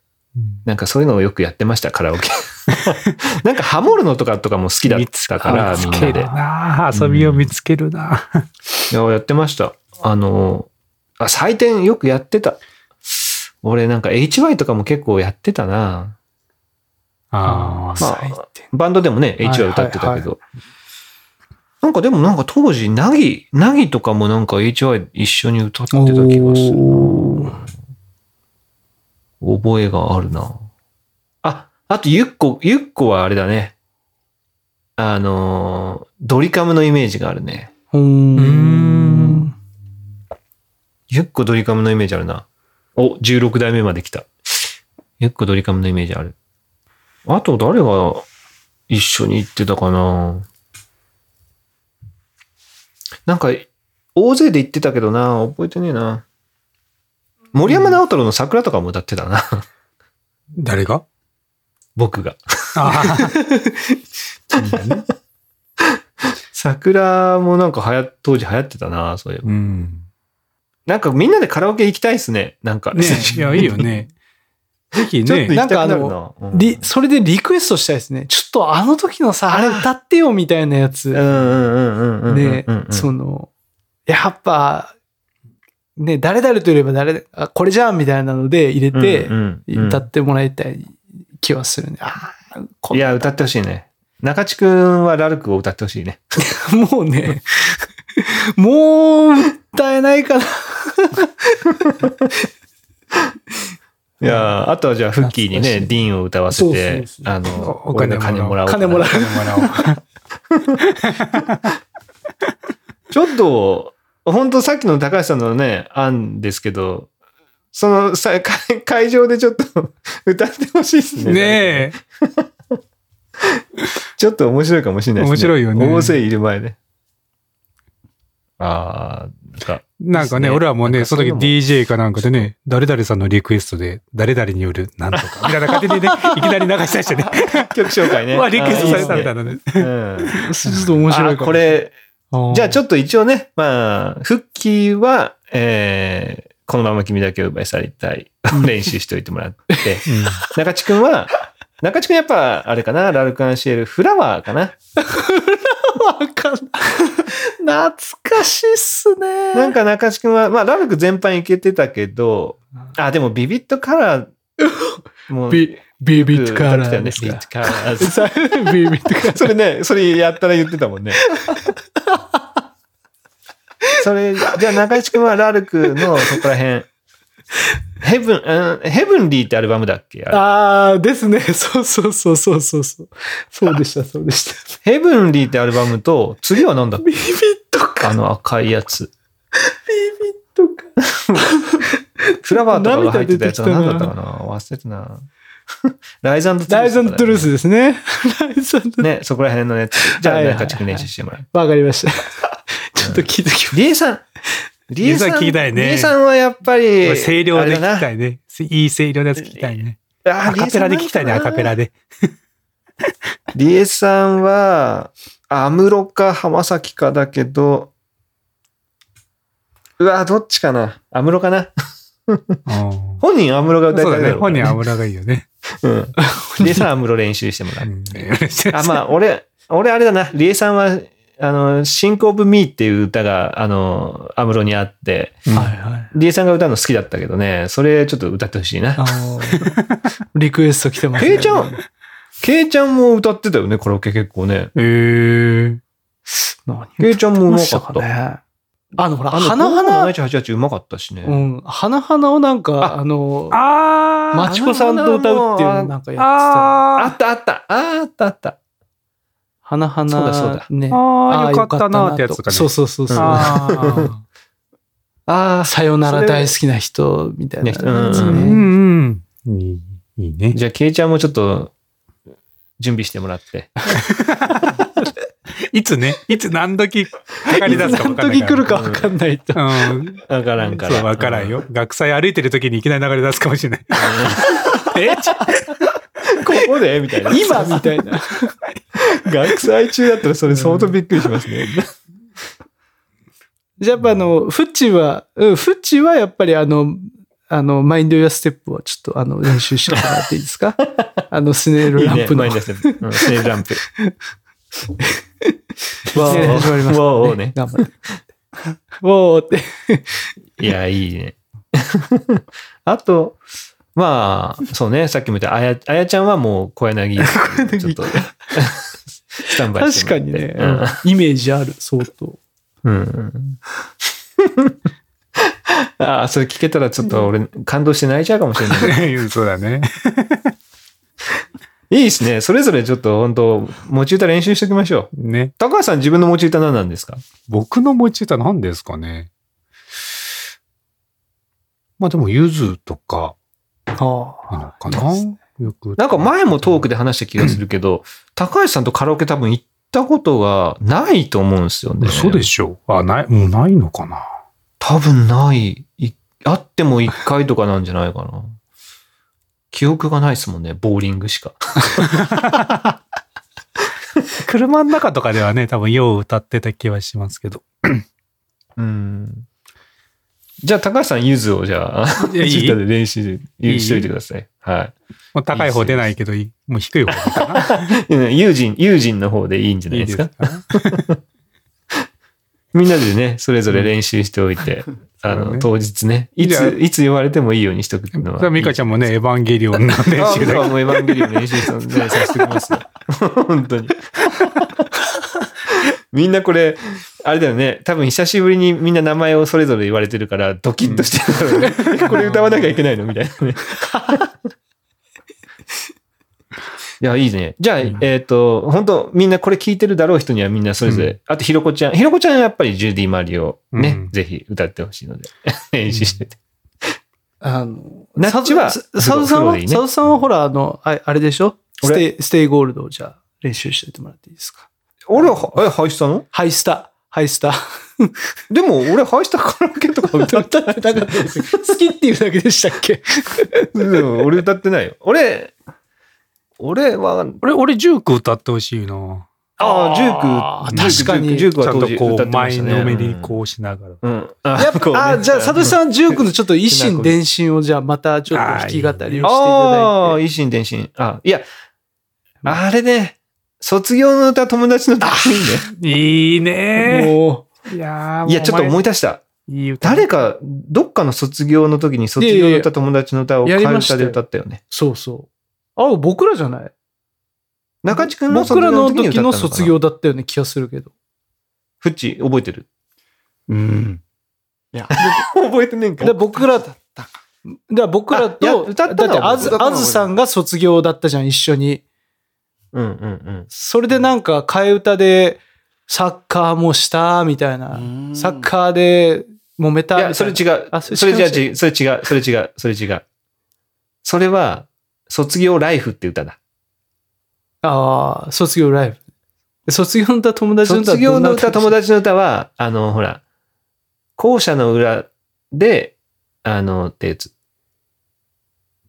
なんかそういうのをよくやってました、カラオケ。なんかハモるのとかとかも好きだったから、みんなで。なあ遊びを見つけるな。いや、やってました。あの、あ、採点よくやってた。俺なんか HY とかも結構やってたな。あまあ採点バンドでもね、はい HY 歌ってたけど。なんかでもなんか当時、ナギ、ナギとかもなんか HY 一緒に歌ってた気がする覚えがあるな。あ、あとゆっこ、ゆっこはあれだね。あのー、ドリカムのイメージがあるね。うーん。ゆっこドリカムのイメージあるな。お、16代目まで来た。ゆっこドリカムのイメージある。あと誰が一緒に行ってたかななんか、大勢で行ってたけどな、覚えてねえな。森山直太朗の桜とかも歌ってたな。誰が？僕が。ね。桜もなんか流行、当時流行ってたな、そういう。うん。なんかみんなでカラオケ行きたいっすね。なんか。ね いや、いいよね。ぜひね、なんかうんリそれでリクエストしたいですね。ちょっとあの時のさ、あれ歌ってよみたいなやつ。うんうんうんうんうん。でうんうん、その、やっぱ、ね、誰々といえば誰、あ、これじゃんみたいなので入れて歌ってもらいたい気はするね。あーこいや、歌ってほしいね。中地くんはラルクを歌ってほしいね。もうね、もう歌えないかな。いや、あとはじゃあ、フッキーにね、ディーンを歌わせそうてそう、そうあの、お金金もらおうかな。金もらう金もらおう。ちょっと、本当さっきの高橋さんのね、案ですけど、そのさ会 会場でちょっと 歌ってほしいですね。ねえ。ちょっと面白いかもしれないですね。面白いよね大勢いる前で。ああ、なんか、なんかね、ね俺らもね、その時 DJ かなんかでね、誰々さんのリクエストで、誰々によるなんとか、みたいな感じでね、いきなり流し出してね。曲紹介ね。まあ、リクエストされたみたいいなね。な。うん。ちょっと面白いかも。あこれ、じゃあちょっょっと一応ね、まあ、復帰は、えー、このまま君だけを奪い去りたい。練習しておいてもらって。中地くんは、中地くんやっぱ、あれかな、ラルクアンシエル、フラワーかな？とわかんな？い。懐かしいっすね。なんか中地くんは、まあ、ラルク全般いけてたけど、あ、でもビビットカラー、もう、ビビビットカラービビットカラー。さ ビビットカラー。それね、それやったら言ってたもんね。それ、じゃあ中市くんはラルクのそこら辺、ヘブン、うんヘブンリーってアルバムだっけ？あれああ、ですね。そうそうそうそうそうそう。そうでした、そうでした。ヘブンリーってアルバムと、次はなんだっビビットカけあの赤いやつ。ビビットカ フラワーとかが入ってたやつは何だったか涙な？忘れてたな。ライザンドトゥライザントゥルースでですね。ライザントゥルーね、そこら辺のやつ。じゃあはいはいはい中地くん練習してもらう。ス。わかりました。ちょっと聞いてきます。リエさん。リエさん聞きたいねリエさんはやっぱり、声量で聞きたいね。いい声量のやつ聞きたいね。あアカペラで聞きたいね、アカペラで。で。リエさんは、アムロか浜崎かだけど、うわ、どっちかなアムロかな うん本人アムロが歌いたいだろうから本人はアムロがいいよね。うん。リエさんアムロ練習してもらうう。んあ、まあ、俺、俺あれだな。リエさんは、あの、 Think of Me っていう歌が、あの、アムロにあって、うんはいはい。リエさんが歌うの好きだったけどね、それちょっと歌ってほしいな。リクエスト来てますね。ケイちゃん、ケイちゃんも歌ってたよね、カラオケ結構ね。へえ。何ケイちゃんもうまかった。ね。あの、ほら、花々、788うまかったしね。うん、花々をなんか、ああの、あマチコさんと歌うっていうのなんかやってた。ああったあった。あったあった。花々、そうだそうだね。あーあーよかったなってやつとかねそうそうそうそう。あーああ、さよなら大好きな人みたいなねうんうんね。うん。いいいいね。じゃあ、ケイちゃんもちょっと、準備してもらって。いつね、いつ何時かかり出すか分何かんない時来るか分かんないと。うん。わからんから。そう、分からんよ。学祭歩いてる時にいきなり流れ出すかもしれない。え？ここで？みたいな。今？みたいな。学祭中だったらそれ相当びっくりしますね。じゃあやっぱあの、フッチは、うん、フッチはやっぱりあの、あの、マインドやステップをちょっとあの、練習してもらっていいですか？あの、スネールいいねランプの。マインドセップうんスネールランプ。わー始まりわーね頑張って。わーって。いや、いいね。あと、まあ、そうね、さっきも言った、あや、あやちゃんはもう小柳。ちょっと、スタンバイ確かにね、うんイメージある、相当。うん。うん。ああ、それ聞けたらちょっと俺、感動して泣いちゃうかもしれない。そうだね。いいですね。それぞれちょっと本当持ち歌練習しておきましょう。ね。高橋さん自分の持ち歌何なんですか？僕の持ち歌何ですかね。まあでも、ゆずとか、あいいのかな。よく。なんか前もトークで話した気がするけど、高橋さんとカラオケ多分行ったことがないと思うんですよね。嘘でしょ？あ、ない、もうないのかな？多分ない。いあっても1回とかなんじゃないかな。記憶がないですもんね、ボーリングしか。車の中とかではね、多分よう歌ってた気はしますけど。うん。じゃあ、高橋さん、ゆずをじゃあ、いやいい？ツイッターで練習いいしといてください。はもう高い方出ないけどいい。もう低い方かな。い。友人、友人の方でいいんじゃないいいですすか？みんなでね、それぞれ練習しておいて、あの、そうね当日ね、いつ、いつ言われてもいいようにしとくのは。ミカちゃんもね、エヴァンゲリオンの練あ習だ僕はもうエヴァンゲリオン練習させておきますよ。本当に。みんなこれ、あれだよね。多分久しぶりにみんな名前をそれぞれ言われてるから、ドキッとしてるだろうね。これ歌わなきゃいけないのみたいなね。いや、いいね。じゃあ、うんえっ、と、本当みんなこれ聞いてるだろう人にはみんなそれぞれ。うんあと、ひろこちゃん。ひろこちゃんはやっぱりジュディ・マリオね、うんぜひ歌ってほしいので、練習してて。あの、ナッチはササウさんは、サウさんはほら、あの、ああれでしょ？ス俺テイ、ステイゴールドをじゃあ練習しておいてもらっていいですか？俺は、え、ハイスタの？ハイスタ、ハイスタ。でも、俺、ハイスタカラオケとか歌って歌ってなかったですよ好きっていうだけでしたっけ？うん俺歌ってないよ。俺、俺は、俺、俺、ジューク歌ってほしいな。ああ、ジュあーーク、確かにジュークちゃんとは当時歌こう、前ってましたね。のめりこうしながら。うん。や あ、じゃあ、サトシさん、ジュークのちょっと一心伝心をじゃあまたちょっと弾き語りをしていたああ、だいて。一心伝心。あ、いや、あれね、卒業の歌友達の歌いいね。いいねもいやいや、ちょっと思い出した。いい歌。誰か、どっかの卒業の時に卒業の歌友達の歌をいやいや替え歌で歌ったよね。う、そうそう。あ、僕らじゃない中地君の卒僕らの業の時に歌時の卒業だったような気がするけど。フッチ、覚えてる？うん。いや、覚えてねえんかで、僕ら、だから僕らと、歌っただって、あず、あずさんが卒業だったじゃん、一緒に。うんうんうん。それでなんか、替え歌で、サッカーもした、みたいな。サッカーで揉めたみたいな。いや、それ違う。あそれそれじゃ違う、それ違う、それ違う、それ違う。それは、卒業ライフって歌だ。ああ、卒業ライブ。卒業の歌、友達の歌は卒業の歌、友達。達の歌は、あの、ほら、校舎の裏で、あの、ってやつ。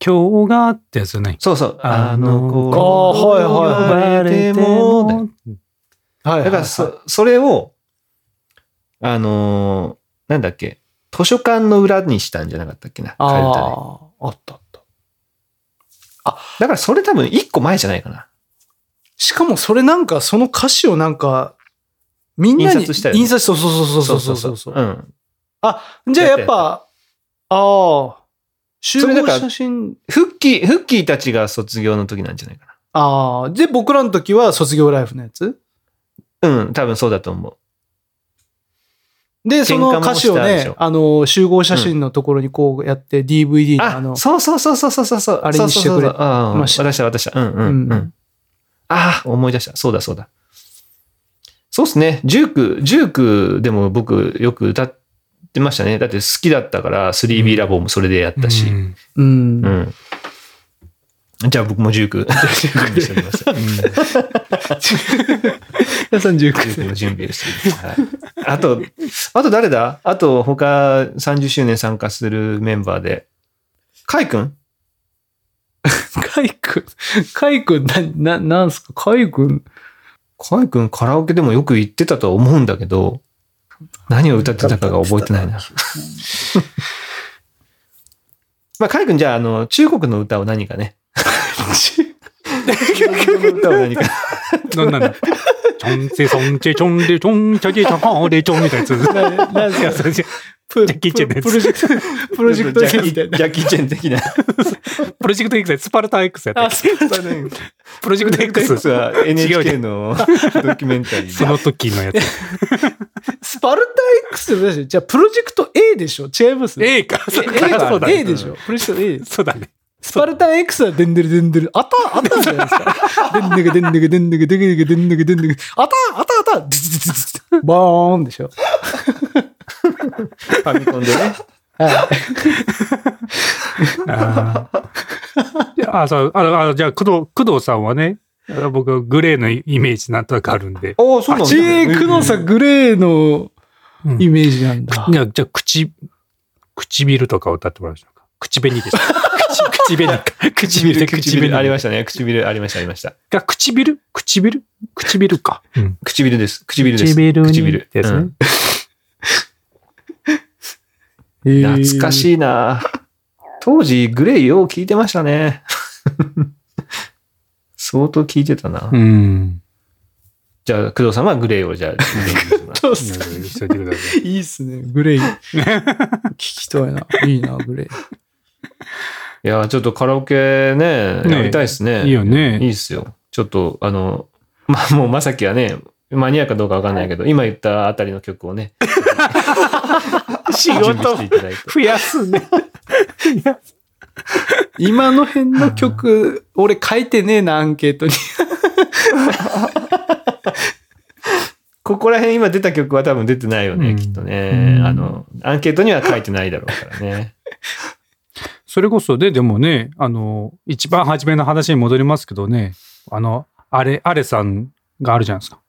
今日がってやつよね。そうそう。ああの子あーはいはい呼ばれてもはいだから、そ、それを、あのーなんだっけ、図書館の裏にしたんじゃなかったっけな、替え歌で。ああ、あったあった。だからそれ多分一個前じゃないかな。しかもそれなんか、その歌詞をなんか、みんなに、印刷したよね印刷、そうそうそうそうそうそうそう。うん。あ、じゃあやっぱ、ああ、集合写真、フッキー、フッキーたちが卒業の時なんじゃないかああ、で、僕らの時は卒業ライフのやつ？な。うん、多分そうだと思う。で、その歌詞をねあの、集合写真のところにこうやって DVD のああの、そうそうそうそうそうそう。あれにしてくれました渡した渡した。うんうんううんん。ああ、思い出した。そうだそうだ。そうっすね。ジューク、ジュークでも僕よく歌ってましたね。だって好きだったから 3B ラボもそれでやったし。うんうん。うん。じゃあ僕もジューク、準備しております。皆さん19ジュークの準備をしております。はい。あと、あと誰だ？あと他30周年参加するメンバーで。カイ君？カイ君、カイ君、な、な、なんすか？カイ君？カイ君カラオケでもよく行ってたとは思うんだけど、何を歌ってたかが覚えてないな。まあ、カイ君じゃあ、あの、中国の歌を何かね。中国の歌を何か。なんなんだチョンセソンチェチョンレチョンチャジェチャハーレチョンみたいなやつ。ななんすか？それプジャッキーチェンのやつプロジェクト、プロジェクトジャ A ッキみたいな。ジャッキーチェン的な。プロジェクト X やスパルタン X やったっあ、けそうだプロジェクト X。X は NHK のドキュメンタリーで。その時のやつ。スパルタ X でしょじゃあ、プロジェクト A でしょ違います A か。そう A かかそうだね A でしょプロジェクト A。そうだね。スパルタン X はデンデルデンデル。あたあたじゃないですか。デンデグデンデグデンデグデンデグデンデグデンデグ。あたあたあたズズズズズバーンでしょ。ファミコンでね。はいやあ、そう、あの、あのじゃあ、工藤、工藤さんはね、僕、グレーのイメージなんとなくあるんで。ああ、そうなんい。えー、久野さん、グレーのうんイメージなんだ。いや、じゃあ、口、唇とかを歌ってもらうでしょうか。口紅です。口 口紅か。唇で口紅。ありましたね。唇ありました、ありました。が、唇唇唇か。うん。唇です。唇です。唇に唇。ですねうん懐かい。しいな当時、グレイよう聞いてましたね。相当聞いてたな。うん。じゃあ、工藤さんはグレイをじゃあ、グレイにしてもらってそうっいすろいろしといてください。いいっすね。グレイ。聞きたいな。いいな、グレイ。いや、ちょっとカラオケね、ねやりたいですね。いいよねいいっすよ。ちょっと、あの、まあ、もうまさきはね、間に合うかどうかわかんないけど、今言ったあたりの曲をね、仕事。増やすね。今の辺の曲、俺書いてねえな、アンケートに。ここら辺今出た曲は多分出てないよね、うんきっとね。うんあの、アンケートには書いてないだろうからね。それこそで、でもね、あの、一番初めの話に戻りますけどね、あの、あれ、アレさんがあるじゃないですか。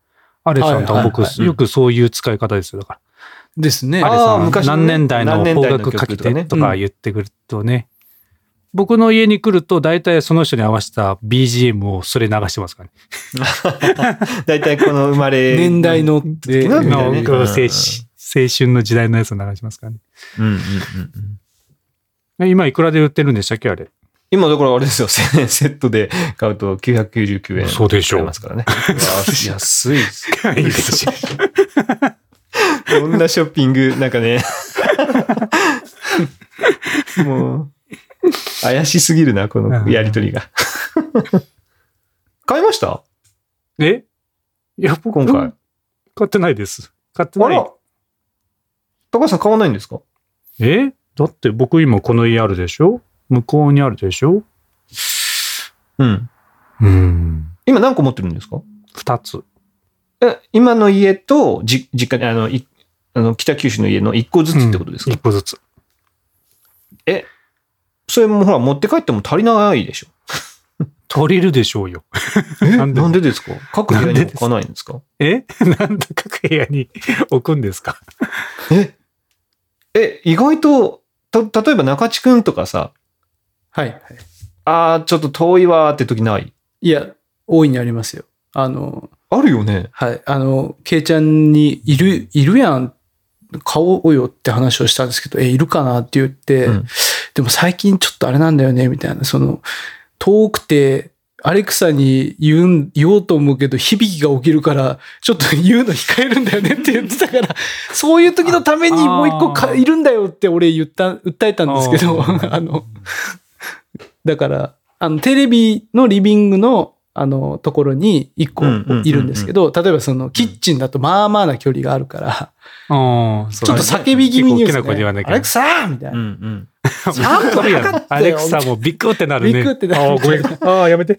アレさんと僕、よくそういう使い方ですよ。だから。ですね。あー昔何年代の何年邦代の曲楽書きとかね手とか言ってくるとね、僕の家に来ると大体その人に合わせた BGM をそれ流してますからね。大体この生まれ。年代の青春の時代のやつを流しますからね。うんうんうん今いくらで売ってるんでしたっけあれ？今だからあれですよ、セ セットで買うと999円。そうでしょうますからね。安いですよ。いいですよこんなショッピング、なんかね。もう、怪しすぎるな、このやりとりが。買いました？え？いや、僕、今回。買ってないです。買ってない。高橋さん買わないんですか？え？だって僕今この家あるでしょ？向こうにあるでしょ？うん。うん。今何個持ってるんですか？二つ。え、今の家と、じ、実家に、あの、いあの北九州の家の1個ずつってことですか、一個ずつ。え、それもほら持って帰っても足りないでしょ？取れるでしょうよ。え？なんで？なんでですか？各部屋に置かないんですか？え？なんで各部屋に 置くんですか？え？え、意外と、た、例えば中地くんとかさ、はい。はいあー、ちょっと遠いわーって時ない？いや、大いにありますよ。あの、あるよね。はい。あの、ケイちゃんに、いる、いるやん、買おうよって話をしたんですけど、え、いるかなって言って、うん。でも最近ちょっとあれなんだよね、みたいな、その、遠くて、アレクサに言うん、言おうと思うけど、響きが起きるから、ちょっと言うの控えるんだよねって言ってたから、そういう時のためにもう一個かいるんだよって俺言った、訴えたんですけど、あの、だから、あの、テレビのリビングの、あの、ところに一個うんうんうんうんいるんですけど、例えばその、キッチンだとまあまあな距離があるから、ああ、ちょっと叫び気味にね。アレクサみたいうんうな。ん。ちゃんと測ってよアレクサもビックってなるね。ビックってなるああ、ごめん。ああ、やめて。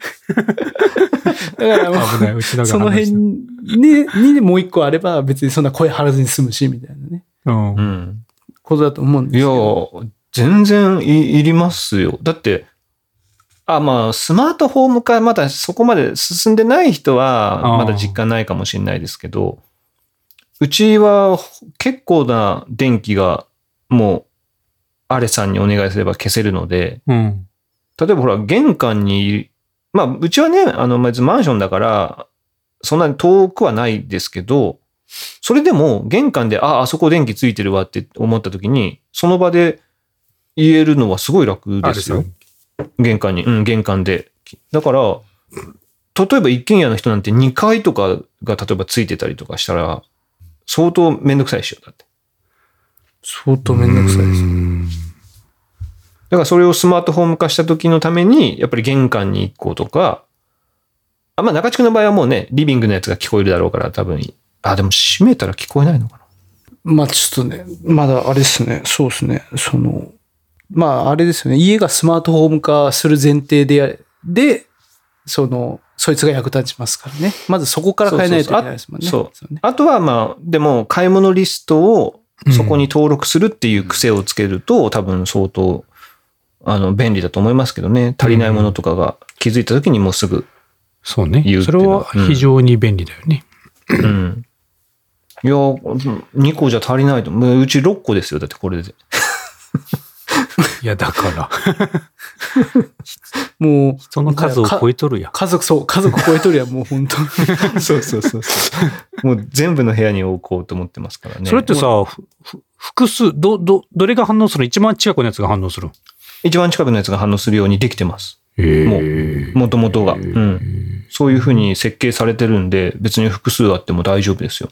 だからもう、その辺に、にもう一個あれば別にそんな声張らずに済むし、みたいなね、うんう。ん。ことだと思うんいやですけど。ー、全然いいりますよ。だって、あ、まあ、スマートフォーム化まだそこまで進んでない人は、まだ実感ないかもしれないですけど、うちは結構な電気がもう、アレさんにお願いすれば消せるので、うん。例えばほら、玄関に、まあ、うちはね、あの、まずマンションだから、そんなに遠くはないですけど、それでも玄関で、あ、あそこ電気ついてるわって思った時に、その場で言えるのはすごい楽ですよ。玄関に、うん、玄関で。だから、例えば一軒家の人なんて2階とかが例えばついてたりとかしたら、相当めんどくさいでしょ、だって。相当めんどくさいです。うんだからそれをスマートフォーム化した時のために、やっぱり玄関に1個とか、あ、まあ中地区の場合はもうね、リビングのやつが聞こえるだろうから多分、あ、でも閉めたら聞こえないのかな。まあちょっとね、まだあれですね、そうですね、その、まああれですよね、家がスマートフォーム化する前提でや、で、その、そいつが役立ちますからね。まずそこから変えないといけないですもんね。そうそうね。あとはまあ、でも買い物リストをそこに登録するっていう癖をつけると、多分相当、あの、便利だと思いますけどね。足りないものとかが気づいた時にもうすぐ、そうね言う。っそれはは非常に便利だよね。うん。いや、2個じゃ足りないと。もううち6個ですよ。だってこれで。いや、だから、もう、その数を超えとるやん。家族、そう、家族超えとるやん、もう本当 そうそうそうそう。もう全部の部屋に置こうと思ってますからね。それってさ、複数、ど、ど、どれが反応する一番近くのやつが反応する一番近くのやつが反応するようにできてます。もうもともとが。うん。そういうふうに設計されてるんで、別に複数あっても大丈夫ですよ。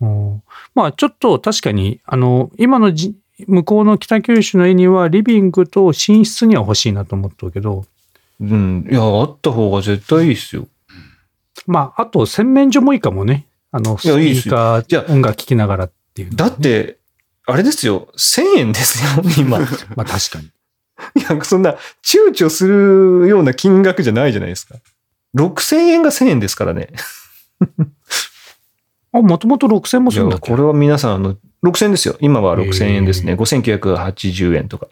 うんまあちょっと確かに、あの、今のじ向こうの北九州の絵にはリビングと寝室には欲しいなと思ったけど、うん。いや、あった方が絶対いいですよ。まああと洗面所もいいかもね。あの、スピーカじゃー、音楽聴きながらっていうのだって、あれですよ。1000円ですよ、今。い まあ確かに。や、そんな、躊躇するような金額じゃないじゃないですか。6000円が1000円ですからね。あ、もともと6000もするんだこれは皆さん、あの、6000円ですよ。今は6000円ですね。5980円とか。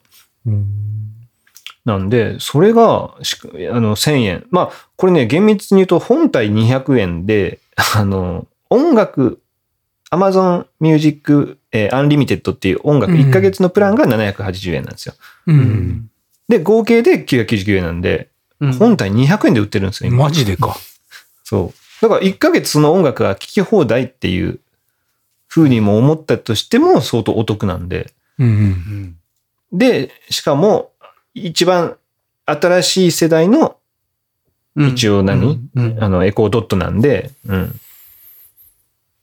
うんなんで、それが、あの、1000円。まあ、これね、厳密に言うと、本体200円で、あの、音楽、Amazon Music、えー Unlimited っていう音楽うん1ヶ月のプランが780円なんですよ。うん。で、合計で999円なんで、うん本体200円で売ってるんですよ、今。マジでか。そう。だから1ヶ月その音楽が聴き放題っていう風にも思ったとしても相当お得なんで。うんうん。うん。で、しかも一番新しい世代の一応何、うんあのエコードットなんで、うん。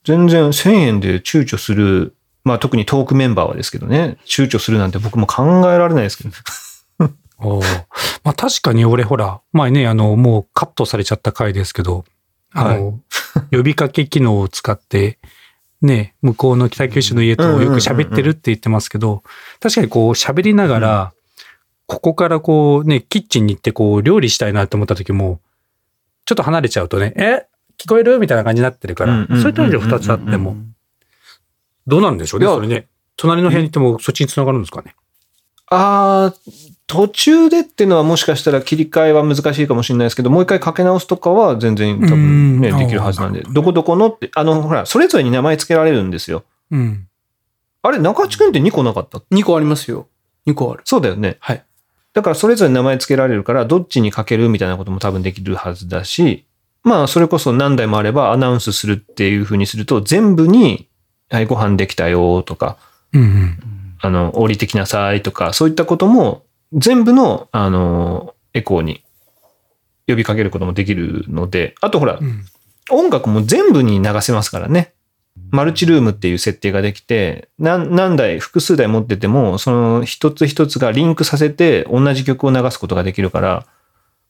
全然1000円で躊躇する、まあ特にトークメンバーはですけどね、躊躇するなんて僕も考えられないですけど、おー。まあ確かに俺ほら、前ね、あの、もうカットされちゃった回ですけど、あの、呼びかけ機能を使って、ね、向こうの北九州の家とよく喋ってるって言ってますけど、確かにこう喋りながら、ここからこうね、キッチンに行ってこう料理したいなと思った時も、ちょっと離れちゃうとね、え？聞こえる？みたいな感じになってるから、そういった意味で二つあっても、どうなるんでしょうね、それね。隣の部屋に行ってもそっちに繋がるんですかね。あー途中でっていうのはもしかしたら切り替えは難しいかもしれないですけど、もう一回かけ直すとかは全然多分ね、うんできるはずなんでどこどこのって、あの、ほら、それぞれに名前付けられるんですよ。うん。あれ、中地君って2個なかった？2個ありますよ。2個ある。そうだよね。はい。だからそれぞれ名前付けられるから、どっちにかけるみたいなことも多分できるはずだし、まあ、それこそ何台もあればアナウンスするっていう風にすると、全部に、はい、ご飯できたよとか、うんうん。あの、降りてきなさいとか、そういったことも、全部の、あの、エコーに呼びかけることもできるので、あとほらう、ん音楽も全部に流せますからね。マルチルームっていう設定ができて、何何台、複数台持ってても、その一つ一つがリンクさせて同じ曲を流すことができるから、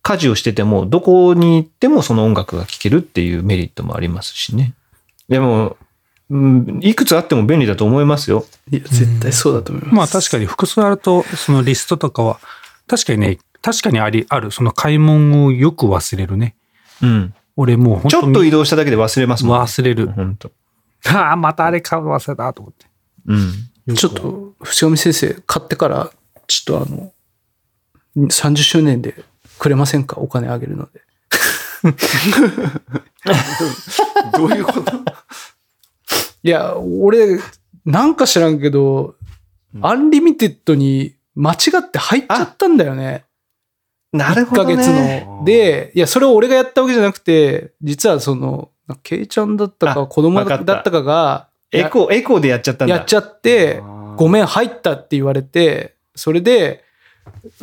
家事をしてても、どこに行ってもその音楽が聴けるっていうメリットもありますしね。でも、うんいくつあっても便利だと思いますよ。いや、絶対そうだと思います。まあ確かに複数あると、そのリストとかは、確かにね、確かにあり、ある、その買い物をよく忘れるね。うん。俺もう本当ちょっと移動しただけで忘れますもん、ね。忘れる。本当。ああ、またあれ買う忘れたと思って。うん。ちょっと、伏上先生、買ってから、ちょっとあの、30周年でくれませんか？お金あげるので。どういうこと？いや、俺、なんか知らんけど、 Unlimited に間違って入っちゃったんだよね。1なるほど、ね。ヶ月の。で、いや、それを俺がやったわけじゃなくて、実はその、ケイちゃんだったかあ子供わかっただったかが、エコー、エコーでやっちゃったんだ。やっちゃって、ごめん、入ったって言われて、それで、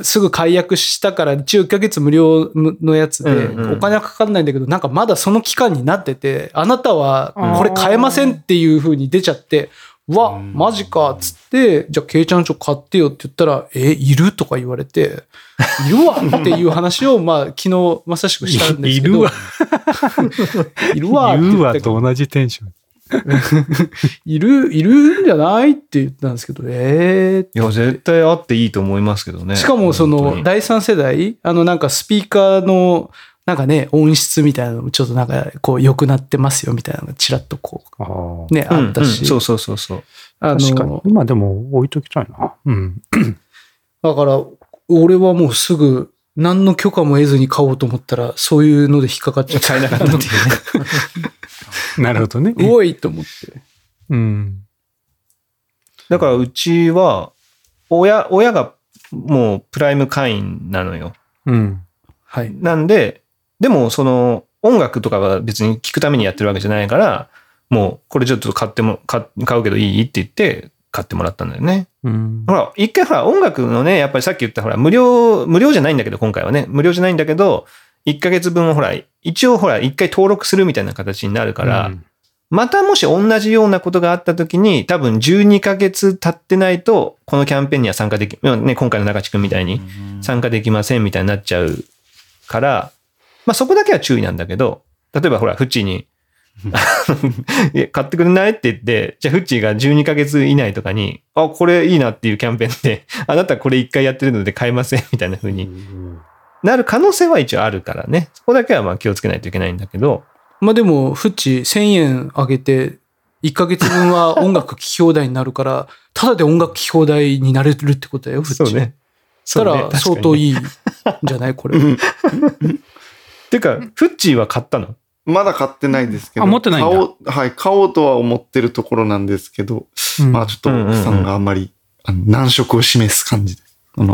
すぐ解約したから、一応1ヶ月無料のやつで、お金はかかんないんだけど、なんかまだその期間になってて、あなたはこれ買えませんっていう風に出ちゃって、うわ、うん。マジか、っつって、じゃあ、ケイちゃんちょっと買ってよって言ったら、え、いるとか言われて、いるわっていう話を、まあ、昨日、まさしくしたんですけど、いるわ。いるわって言うわと同じテンション。いる、いるんじゃないって言ったんですけど、えーいや、絶対あっていいと思いますけどね。しかもその第三世代、あのなんかスピーカーのなんかね、音質みたいなのもちょっとなんかこう良くなってますよみたいなのがちらっとこああ。うね、うんあったし。うんそうそうそうそう。あ確かにの。今でも置いときたいな。うん。だから、俺はもうすぐ何の許可も得ずに買おうと思ったら、そういうので引っかかっちゃって。買えなかったっていうね。なるほどね。うおいと思って。うん。だからうちは、親、親がもうプライム会員なのよ。うん。はい。なんで、でもその音楽とかは別に聴くためにやってるわけじゃないから、もうこれちょっと買っても、買買うけどいい？って言って買ってもらったんだよね。うんほ。ら、一回ほら音楽のね、やっぱりさっき言ったほら無料、無料じゃないんだけど今回はね、無料じゃないんだけど、1ヶ月分をほら、一応ほら、一回登録するみたいな形になるから、うんまたもし同じようなことがあった時に、多分12ヶ月経ってないと、このキャンペーンには参加でき、ね、今回の中地君みたいに参加できませんみたいになっちゃうから、まあそこだけは注意なんだけど、例えばほら、フッチーに、買ってくれないって言って、じゃあフッチーが12ヶ月以内とかに、あ、これいいなっていうキャンペーンで、あなたこれ一回やってるので買えませんみたいな風になる可能性は一応あるからね。そこだけはまあ気をつけないといけないんだけど、まあでも、フッチ1000円あげて、1ヶ月分は音楽聴き放題になるから、ただで音楽聴き放題になれるってことだよ、フッチ。そうね。したら相当い。いいんじゃないこれ。てか、フッチーは買ったの？まだ買ってないですけど。あ持ってない買おう、はい、買おうとは思ってるところなんですけど、うんまあちょっと奥さんがあんまり、あの難色を示す感じで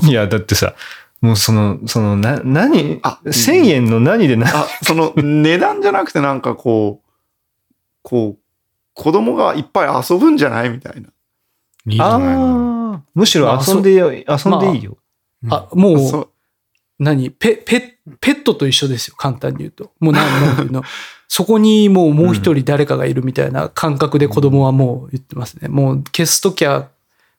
いや、だってさ、もうその、その、な、何あ1000円の何でな、あ、その値段じゃなくてなんかこう、こう、子供がいっぱい遊ぶんじゃないみたいな。いい。ああ、むしろ遊んでよ、遊んでいいよ。あ、も、そうう、何ペ、ペ、ペットと一緒ですよ、簡単に言うと。もう何、ていうの。そこにもうもう一人誰かがいるみたいな感覚で子供はもう言ってますね。もう消すときは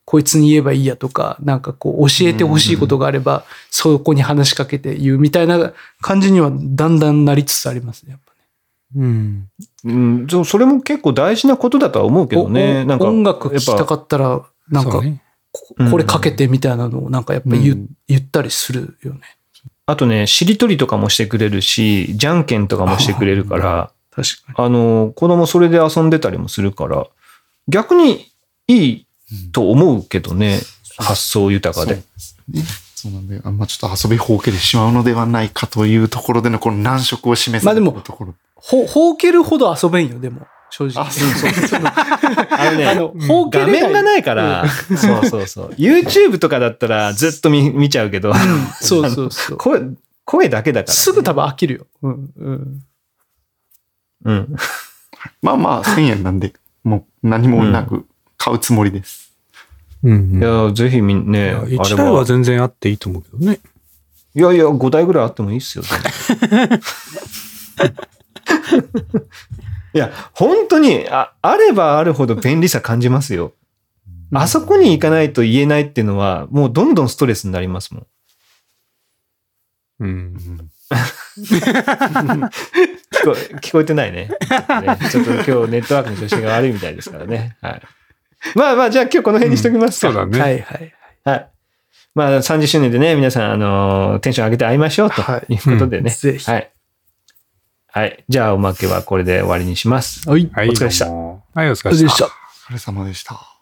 こいつに言えばいいやとか、なんかこう教えてほしいことがあれば、そこに話しかけて言うみたいな感じにはだんだんなりつつありますね、やっぱね。うん。うん、それも結構大事なことだとは思うけどね。おなんか、音楽聴きたかったら、なんかここれかけてみたいなのをなんかやっぱ言,、うん言ったりするよね。あとね、しりとりとかもしてくれるし、じゃんけんとかもしてくれるから、確かに。あの、子供それで遊んでたりもするから、逆にいいと思うけどね、発想豊かで。そうですね。そうなんで、あんまちょっと遊びほうけてしまうのではないかというところでのこの難色を示すまあでもところ。ほ、ほうけるほど遊べんよ、でも。正直。あ、そうそうそう。あのね、あの、ほうけ画。面がないから、そうそうそう。YouTube とかだったらずっと見見ちゃうけど、そうそうそう。声、声だけだから、ね。すぐ多分飽きるよ。うん。うん。うん。まあまあ、1000円なんで、もう何もなく買うつもりです。うん。いや、ぜひみんいね、やあれ1台は全然あっていいと思うけどね。いやいや、5台ぐらいあってもいいっすよ。いや、本当にあ、あればあるほど便利さ感じますよ。あそこに行かないと言えないっていうのは、もうどんどんストレスになりますもん。うん。聞こ聞こえてないね。ねちょっと今日ネットワークの調子が悪いみたいですからね。はい。まあまあ、じゃあ今日この辺にしときますか。そうだね。はいはい。はい。まあ30周年でね、皆さん、あの、テンション上げて会いましょうとはいいうことでね。ぜひ。はい。はい。じゃあおまけはこれで終わりにします。はい。はい。お疲れでしたはい、お疲れでし様でしたた。。お疲れ様でした。